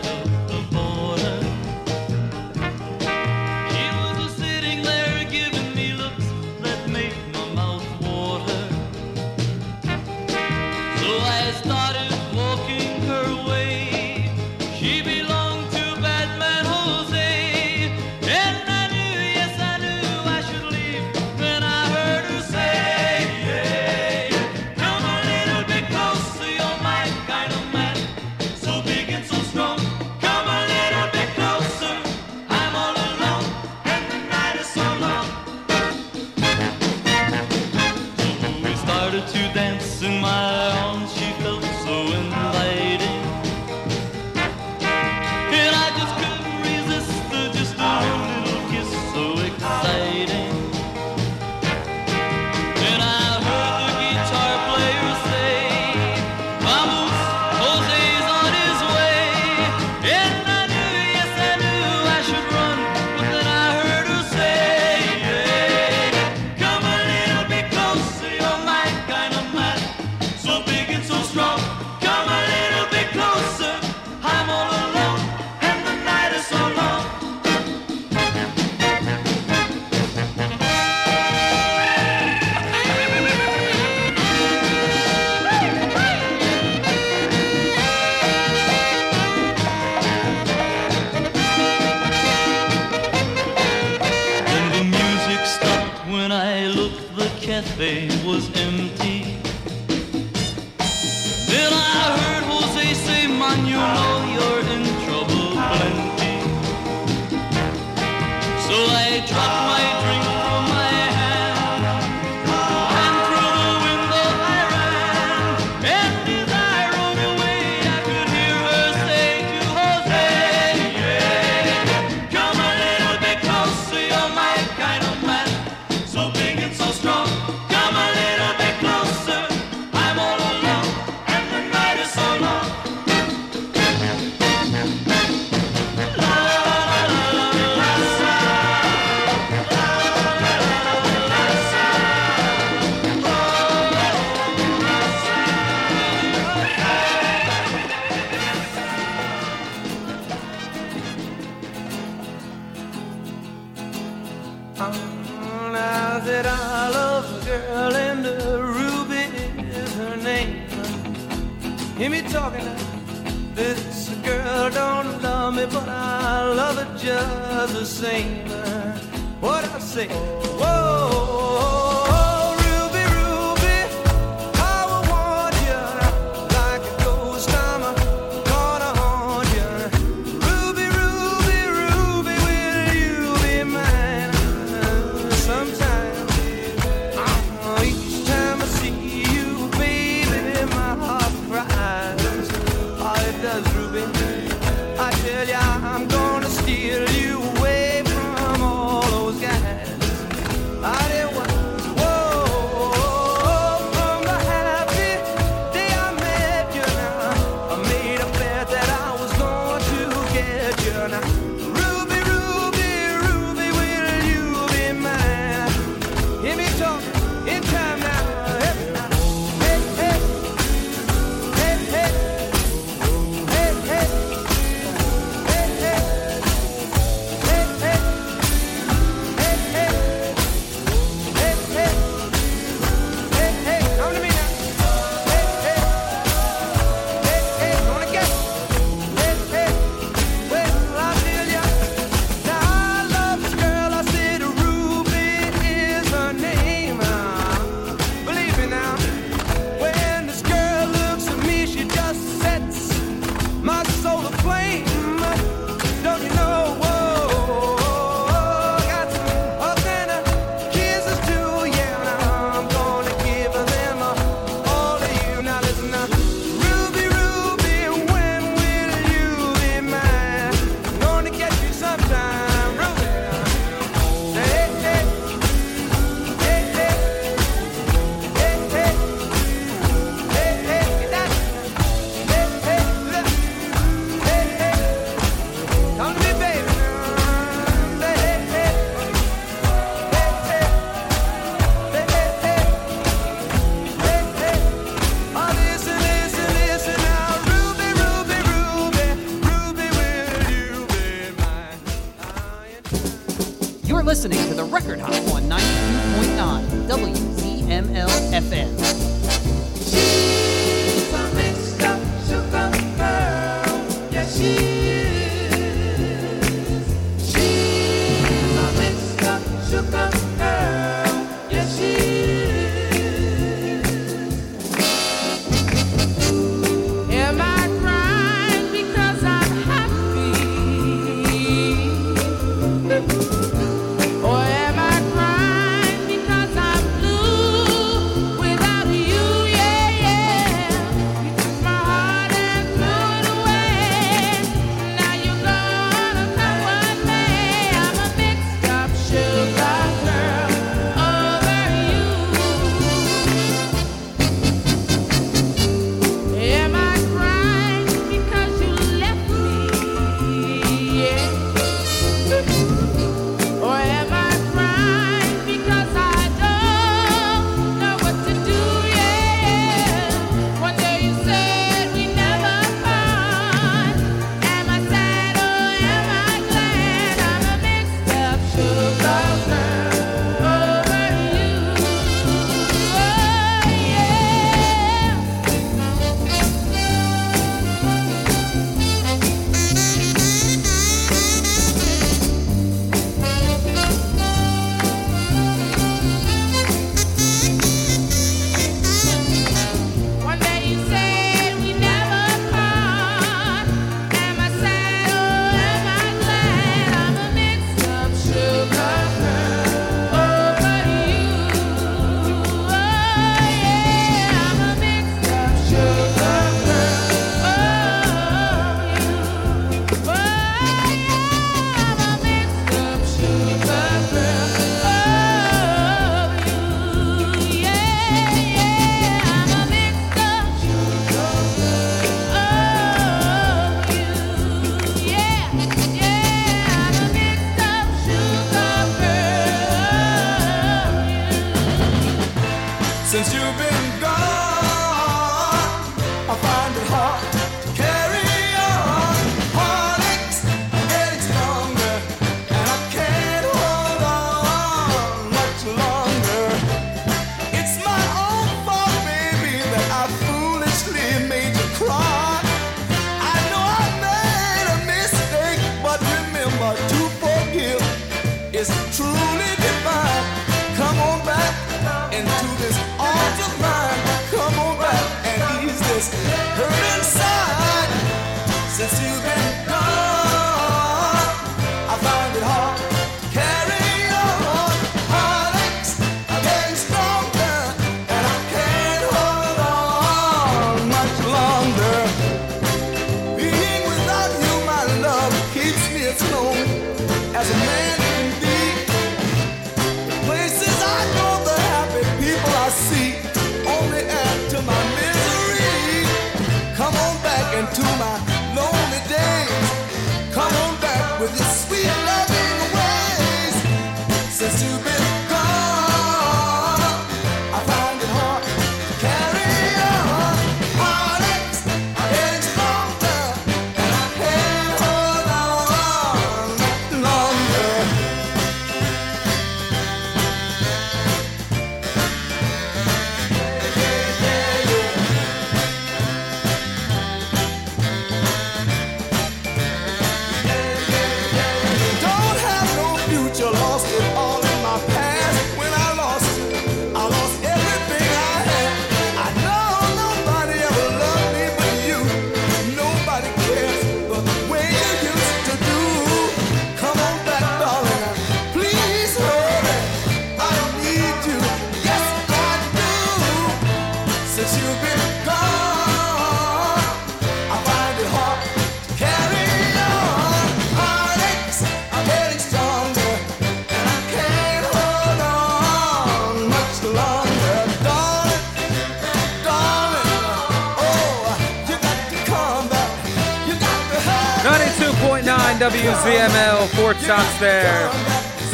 Stops there.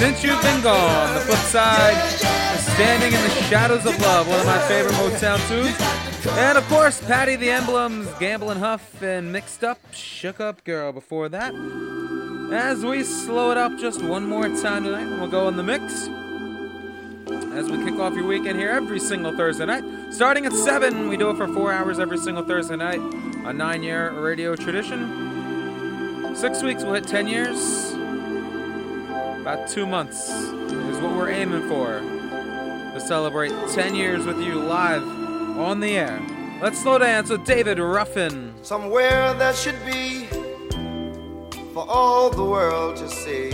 Since you've been gone, the flip side is Standing in the Shadows of Love, one of my favorite Motown tunes. And of course, Patti the Emblems, Gamble and Huff, and Mixed Up, Shook Up Girl before that. As we slow it up just one more time tonight, and we'll go in the mix. As we kick off your weekend here every single Thursday night. Starting at 7, we do it for four hours every single Thursday night. A nine year radio tradition. Six weeks, we'll hit 10 years. About two months is what we're aiming for to celebrate 10 years with you live on the air. Let's slow dance with David Ruffin. Somewhere that should be for all the world to see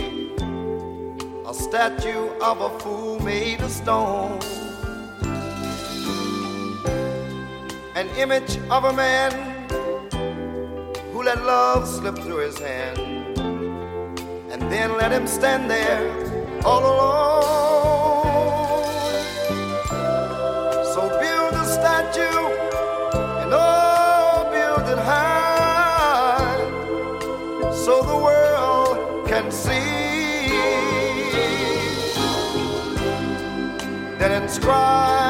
a statue of a fool made of stone, an image of a man who let love slip through his hand and then let him stand there all alone. So build a statue and oh, build it high so the world can see. Then inscribe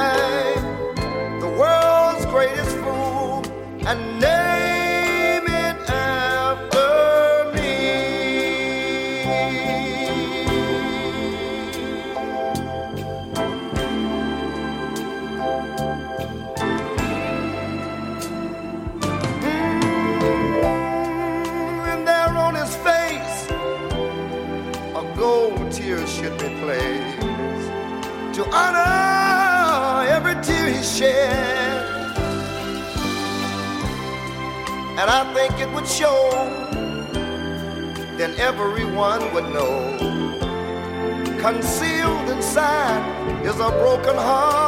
And I think it would show, then everyone would know. Concealed inside is a broken heart.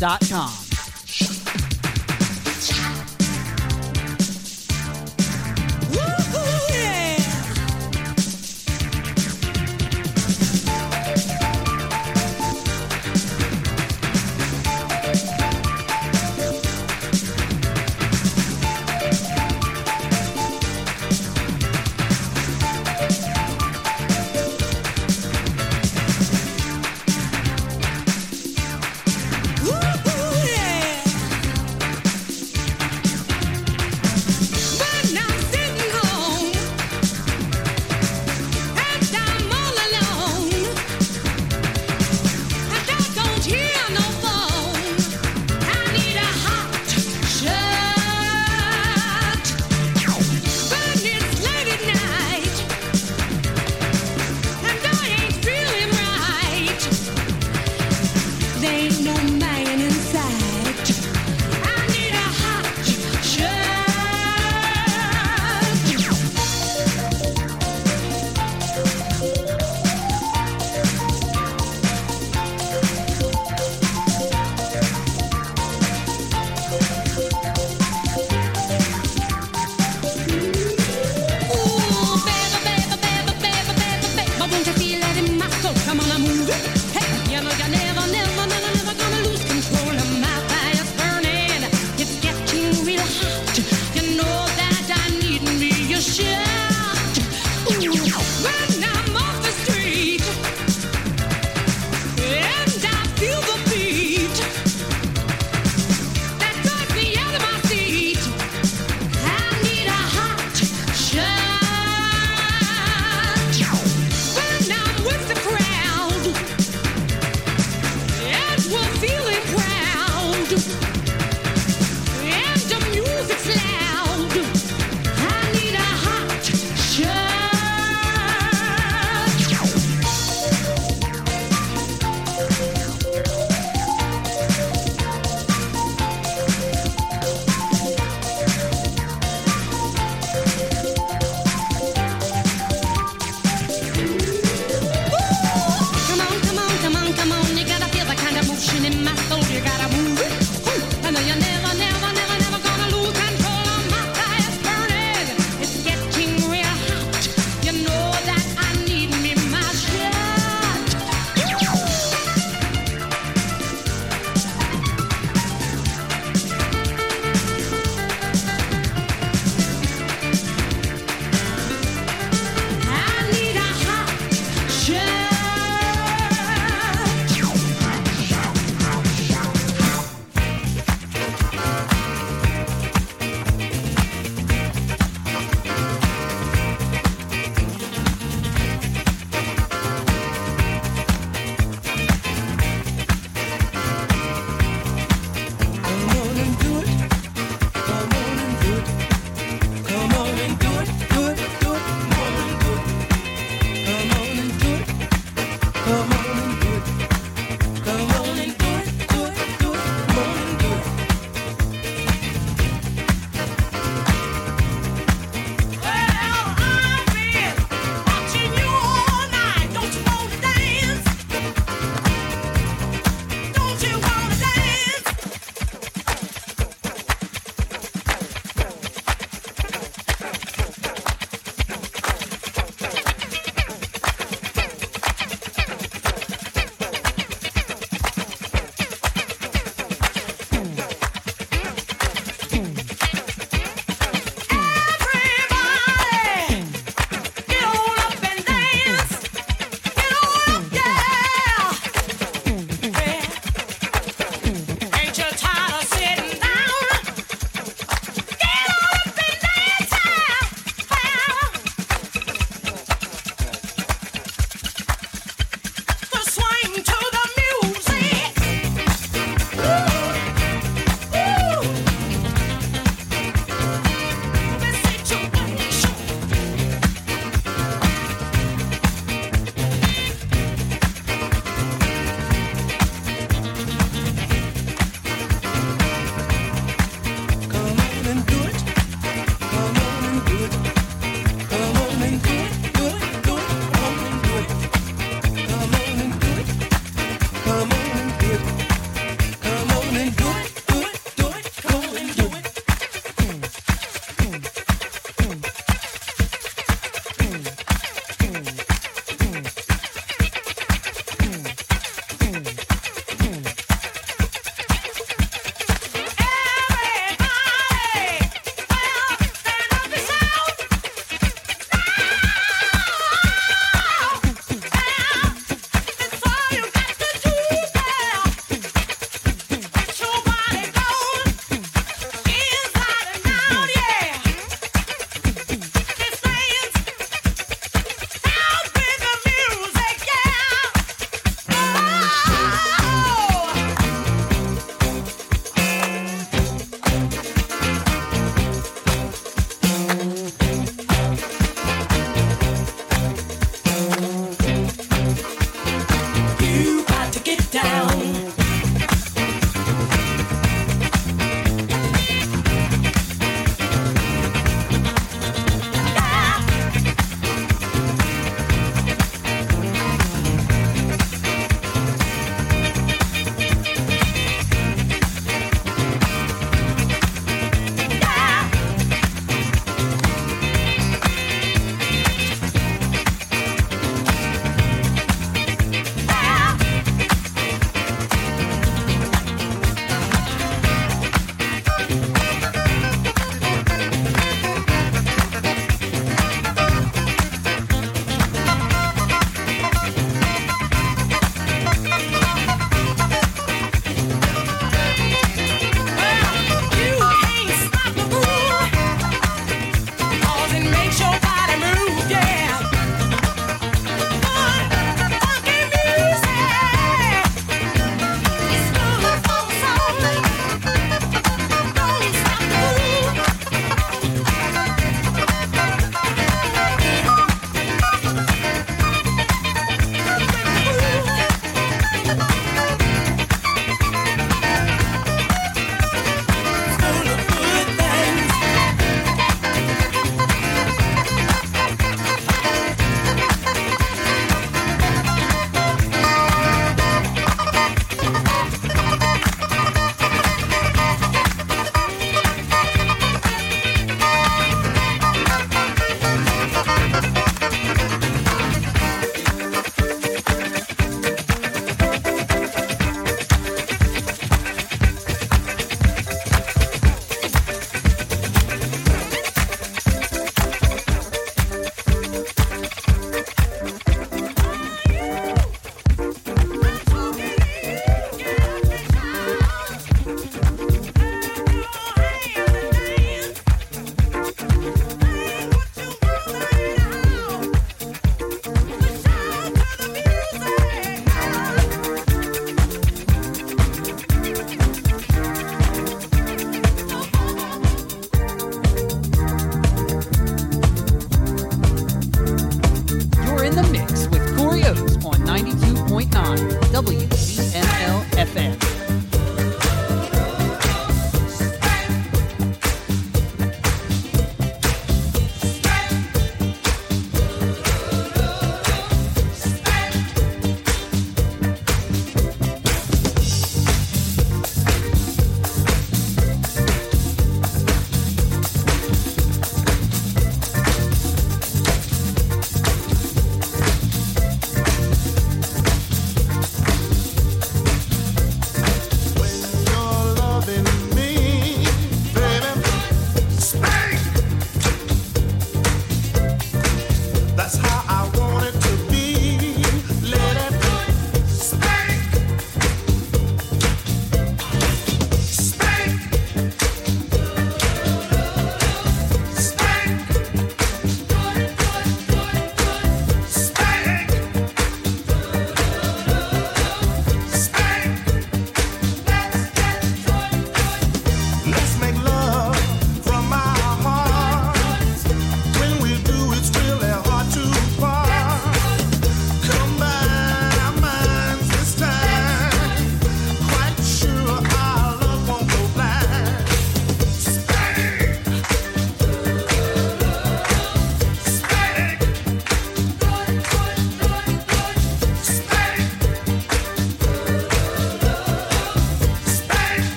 therecordhop.com.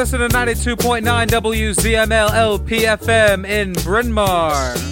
Listening to 92.9 WZML LPFM in Bryn Mawr.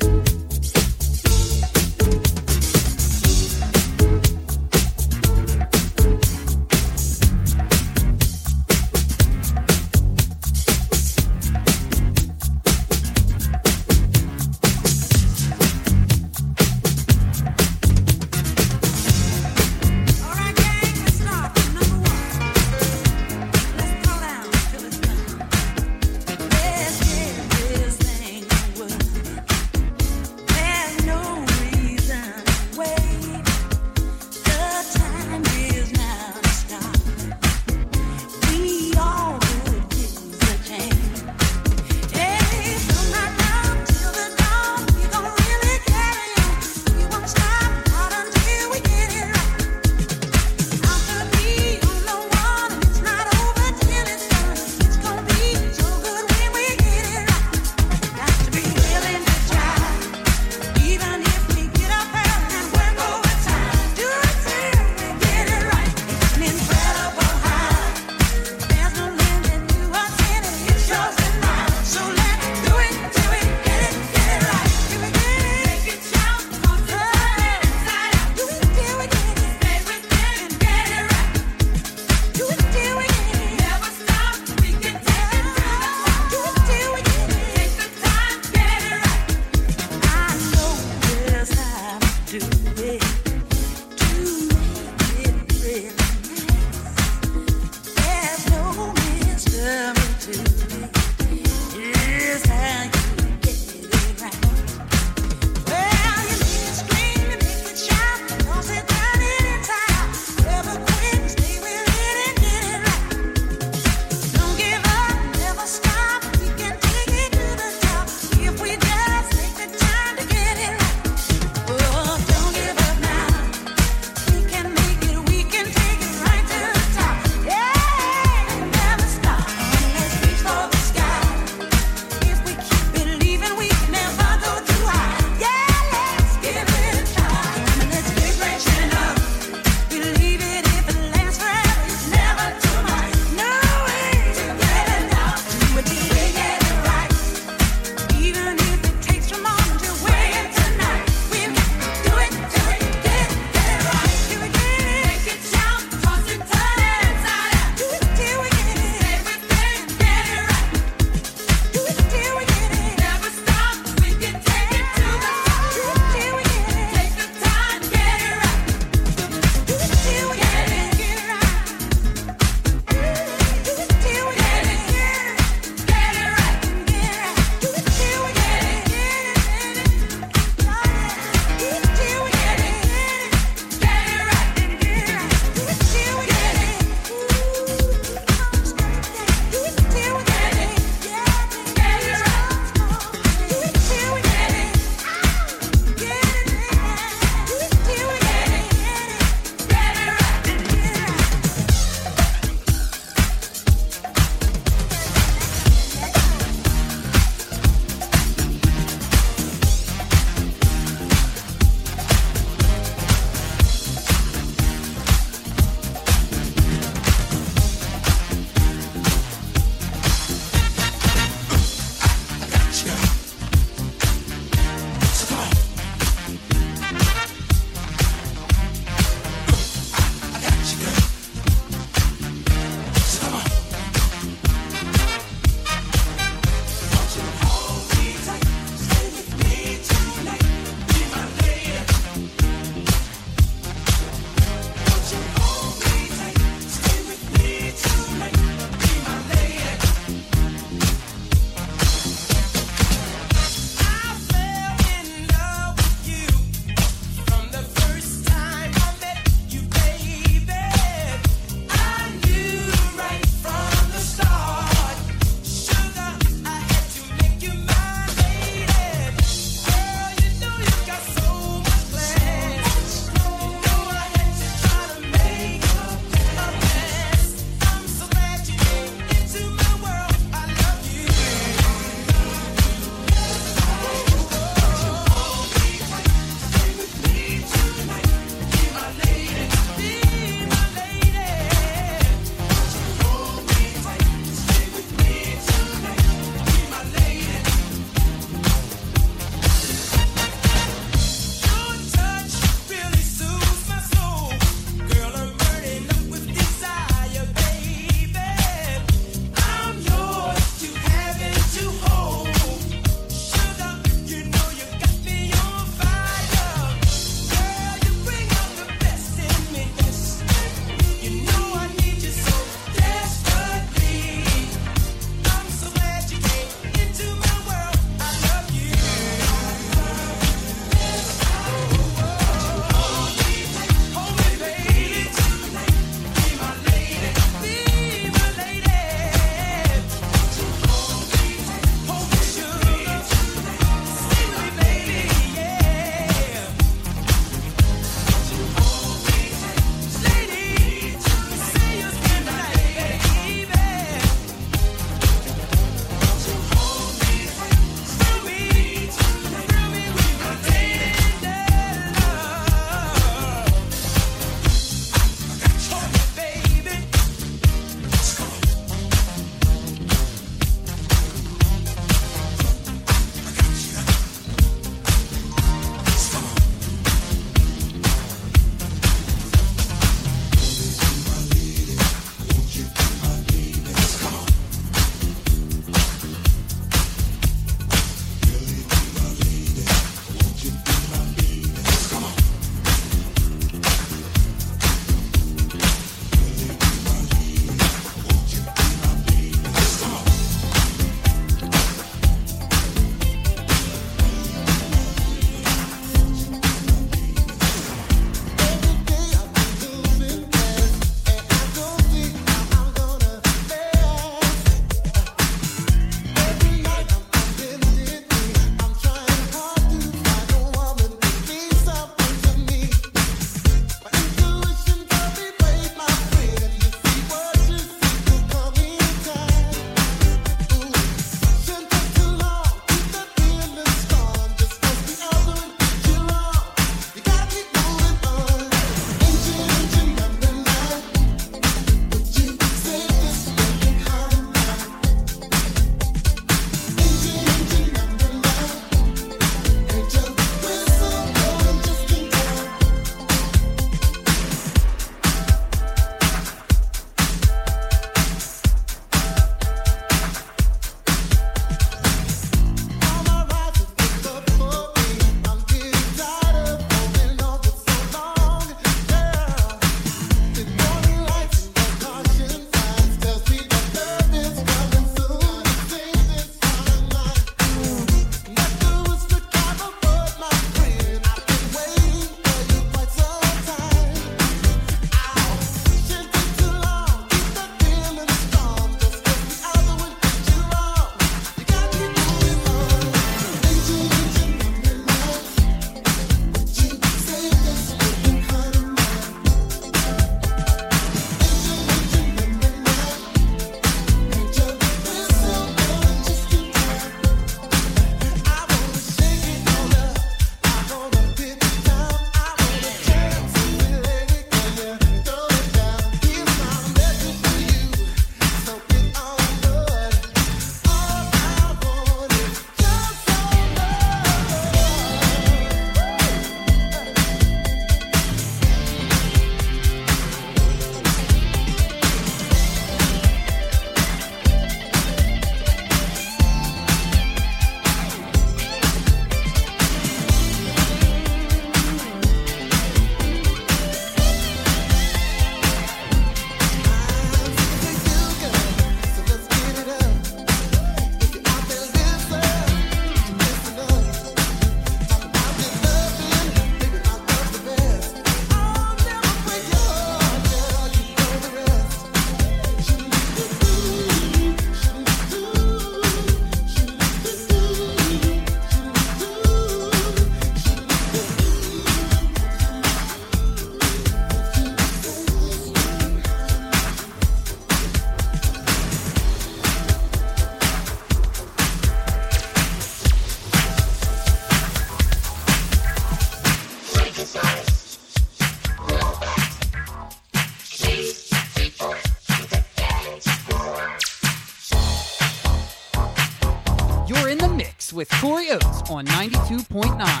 On 92.9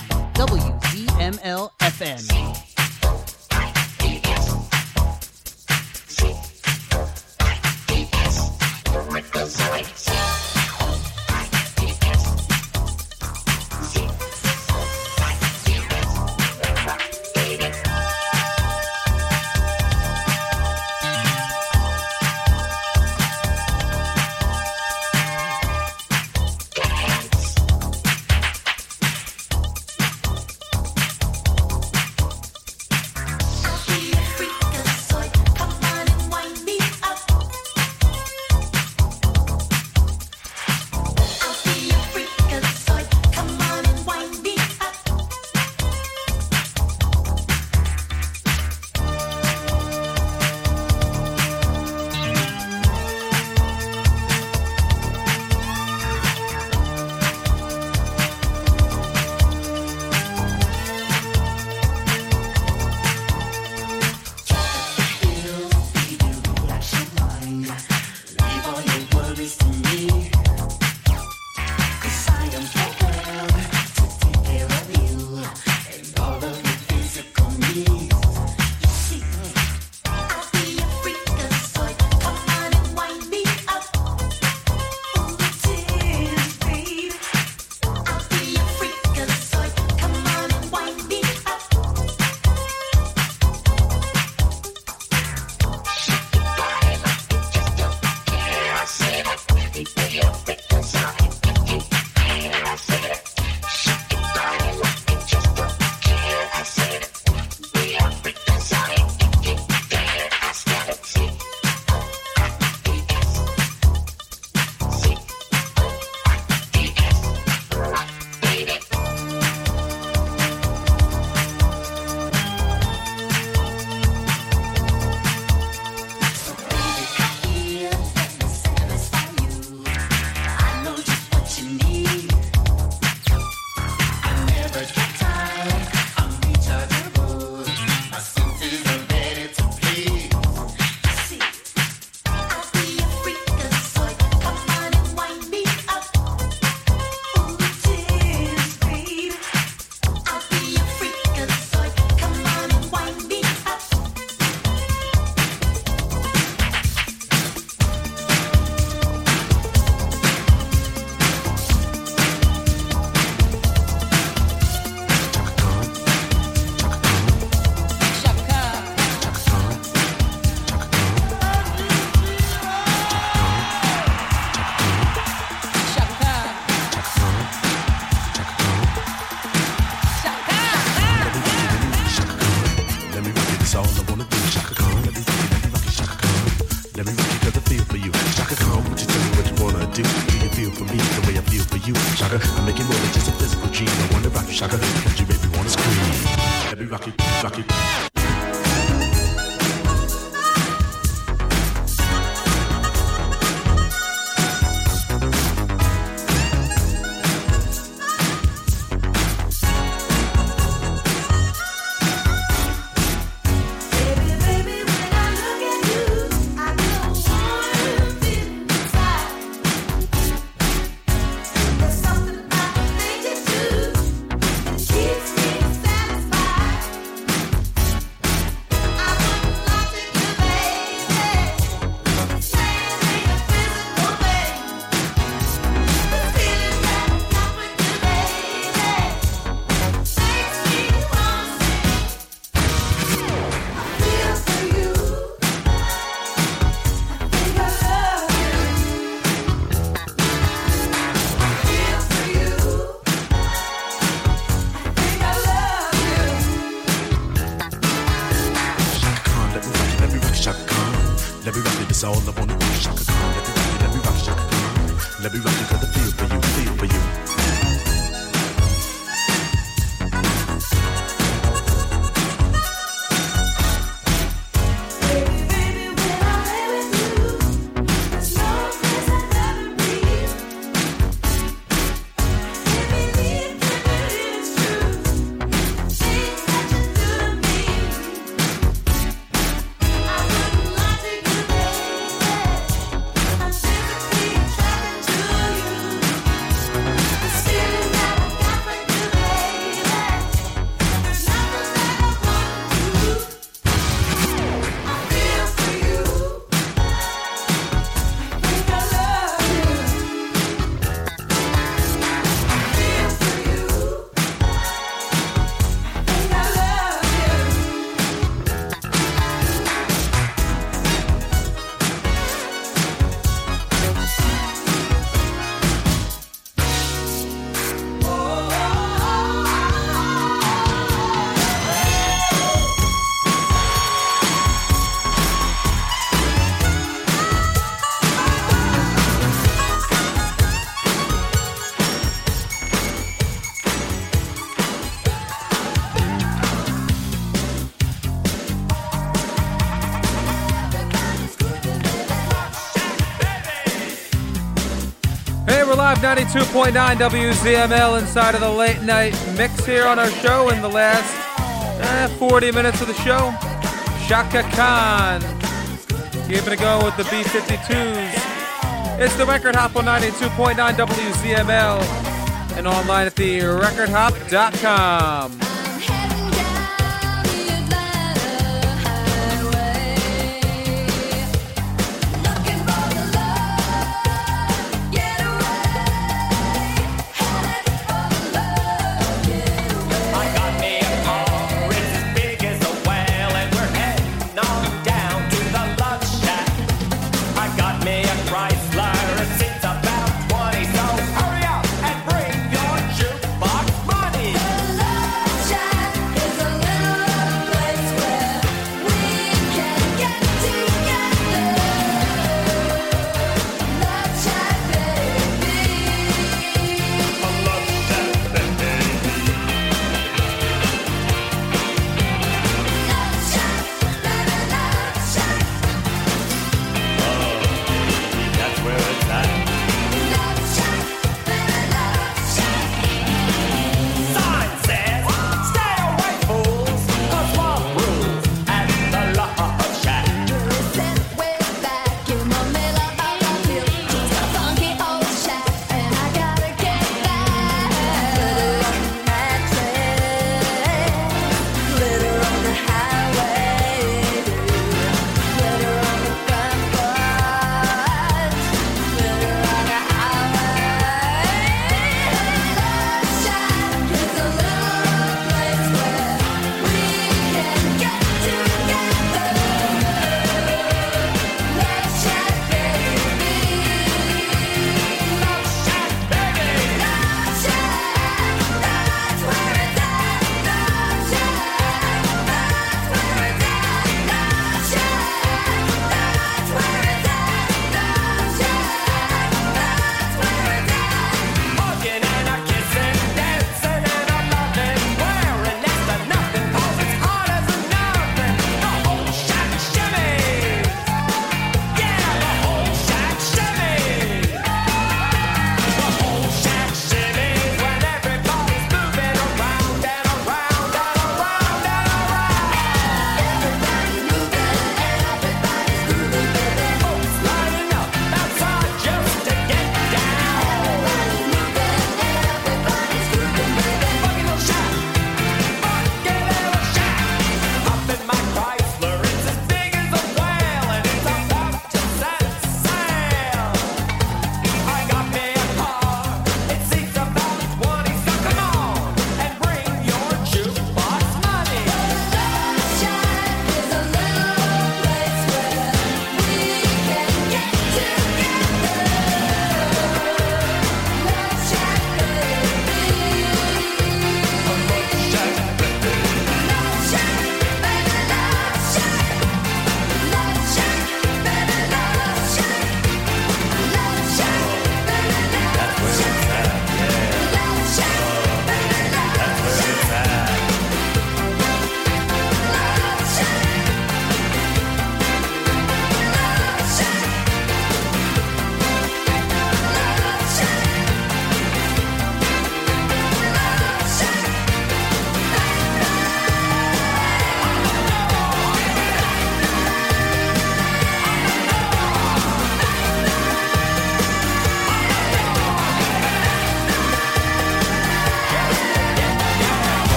92.9 WZML inside of the late night mix here on our show in the last eh, 40 minutes of the show. Chaka Khan giving a go with the B 52s. It's the Record Hop on 92.9 WZML and online at the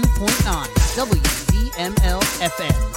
102.9 WZML FM.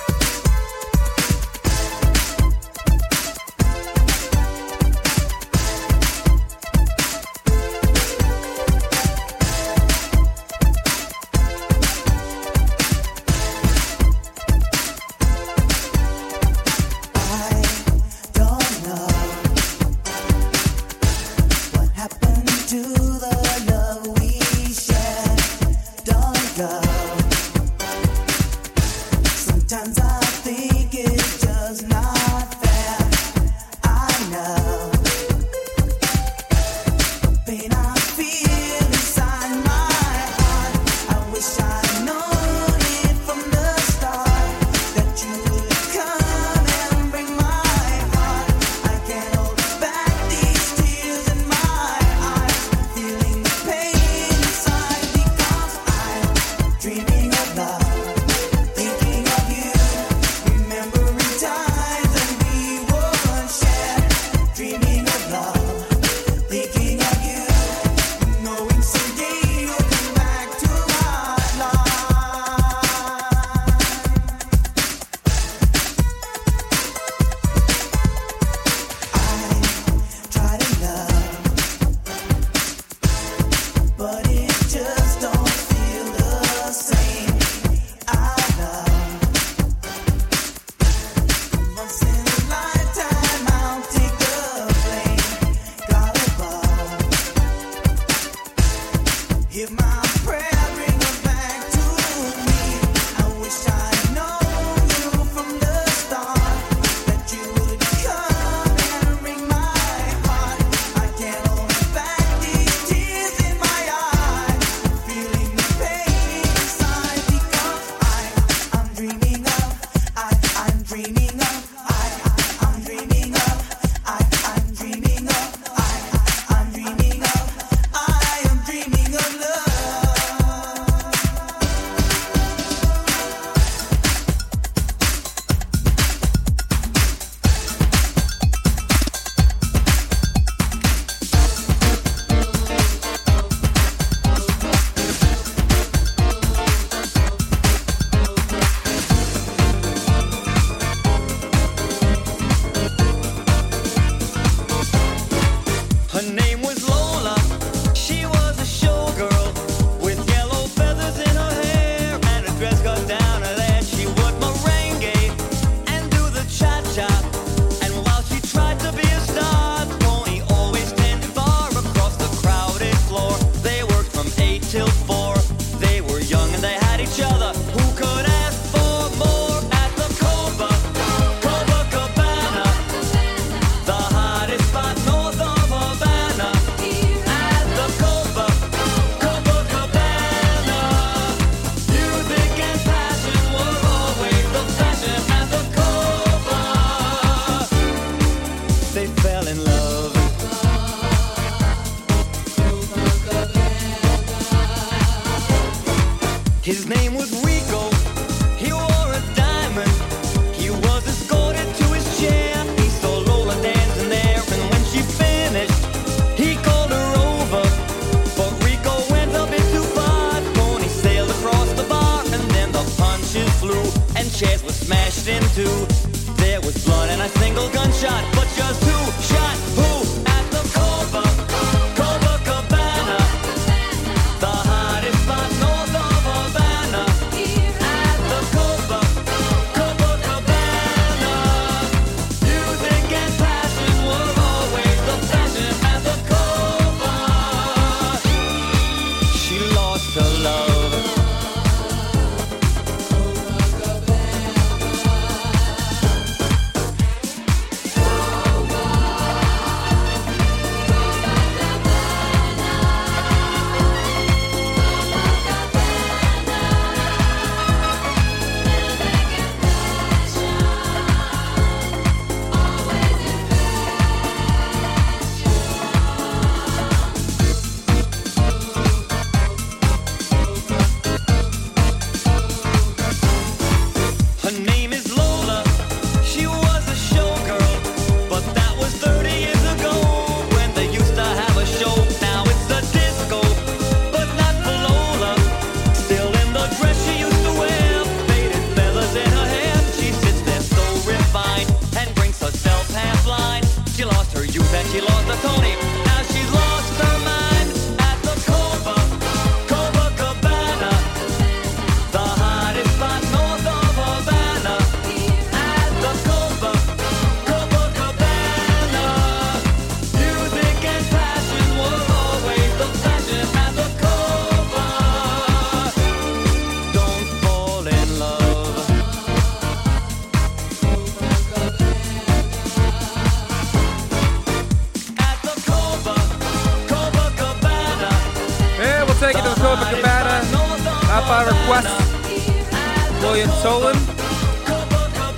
Tolan.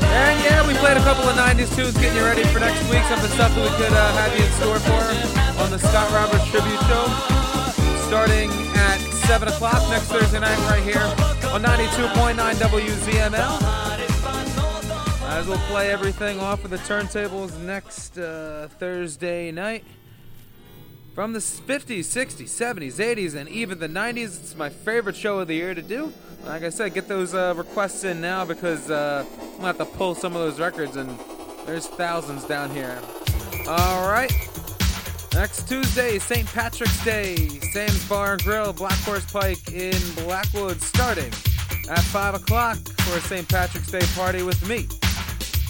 And yeah, we played a couple of 90s tunes getting you ready for next week. Some of the stuff that we could uh, have you in store for on the Scott Roberts Tribute Show. Starting at 7 o'clock next Thursday night right here on 92.9 WZML. As we'll play everything off of the turntables next uh, Thursday night. From the 50s, 60s, 70s, 80s, and even the 90s, it's my favorite show of the year to do. Like I said, get those uh, requests in now because uh, I'm to have to pull some of those records, and there's thousands down here. All right. Next Tuesday, St. Patrick's Day, Sam's Bar and Grill, Black Horse Pike in Blackwood, starting at 5 o'clock for a St. Patrick's Day party with me,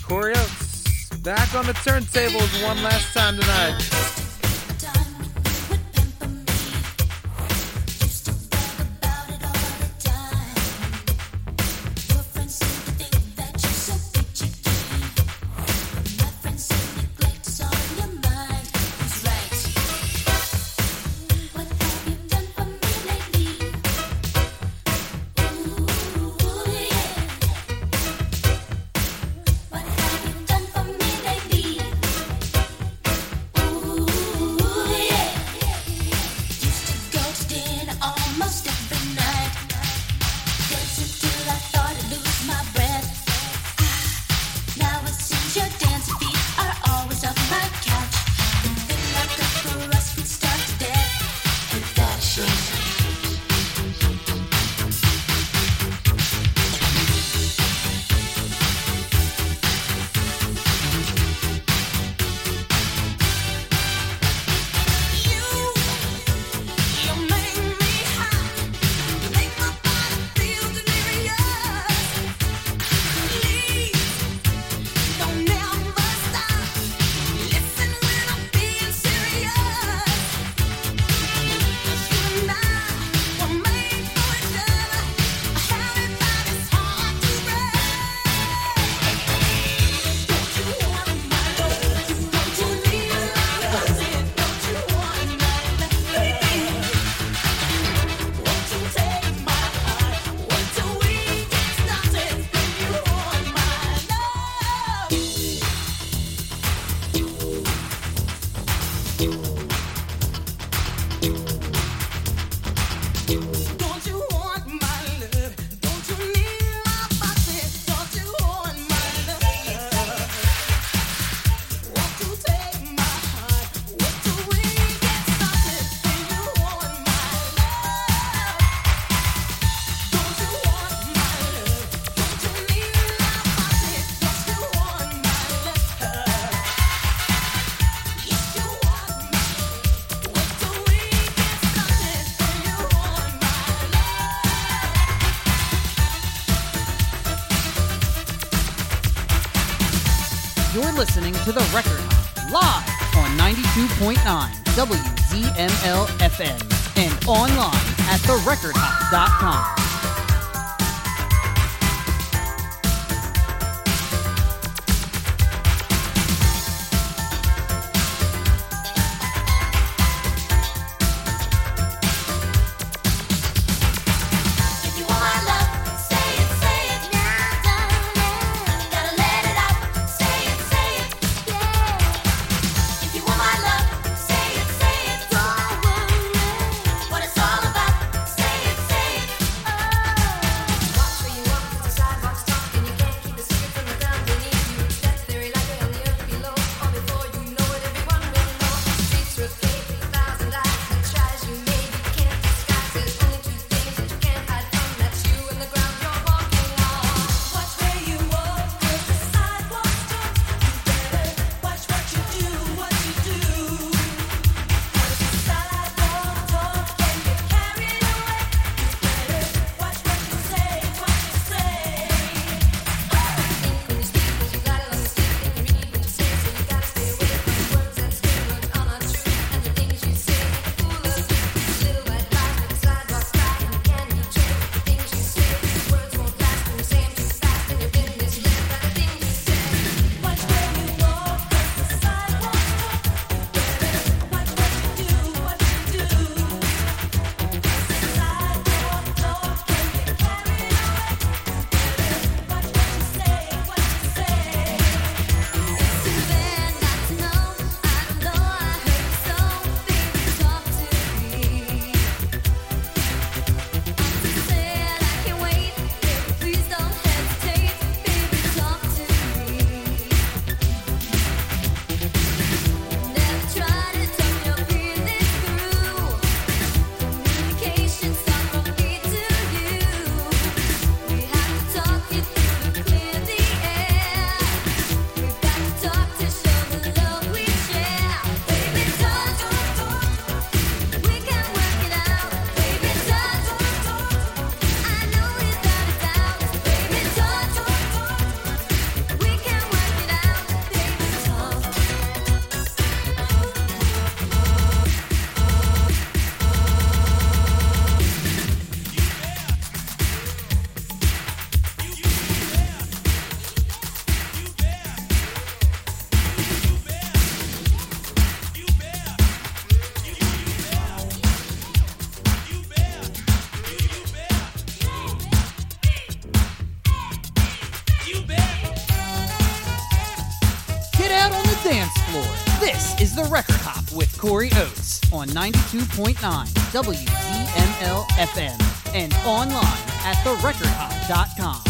Korey Oats. Back on the turntables one last time tonight. To The Record Hop live on 92.9 WZML FM and online at therecordhop.com. 92.9 WZML FM and online at therecordhop.com.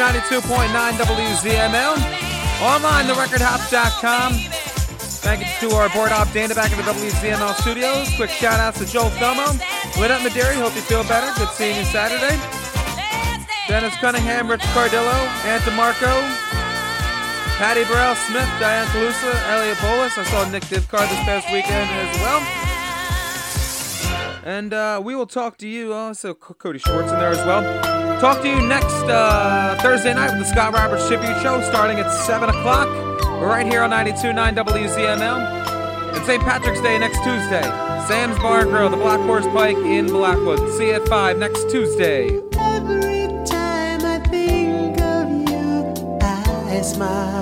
92.9 WZML. Online, therecordhops.com. Thank you to our board op Dana back in the WZML studios. Quick shout outs to Joel Thomo. Lynette Maderi, hope you feel better. Good seeing you Saturday. Dennis Cunningham, Rich Cardillo, Aunt DeMarco, Patty Burrell Smith, Diane Calusa, Elliot Bolus. I saw Nick Divcar this past weekend as well. And uh, we will talk to you. Oh, so Cody Schwartz in there as well. Talk to you next uh, Thursday night with the Scott Roberts Tribute Show starting at 7 o'clock. We're right here on 92.9 WZML. And St. Patrick's Day next Tuesday. Sam's Bar and Grill, the Black Horse Pike in Blackwood. See you at 5 next Tuesday. Every time I think of you, I smile.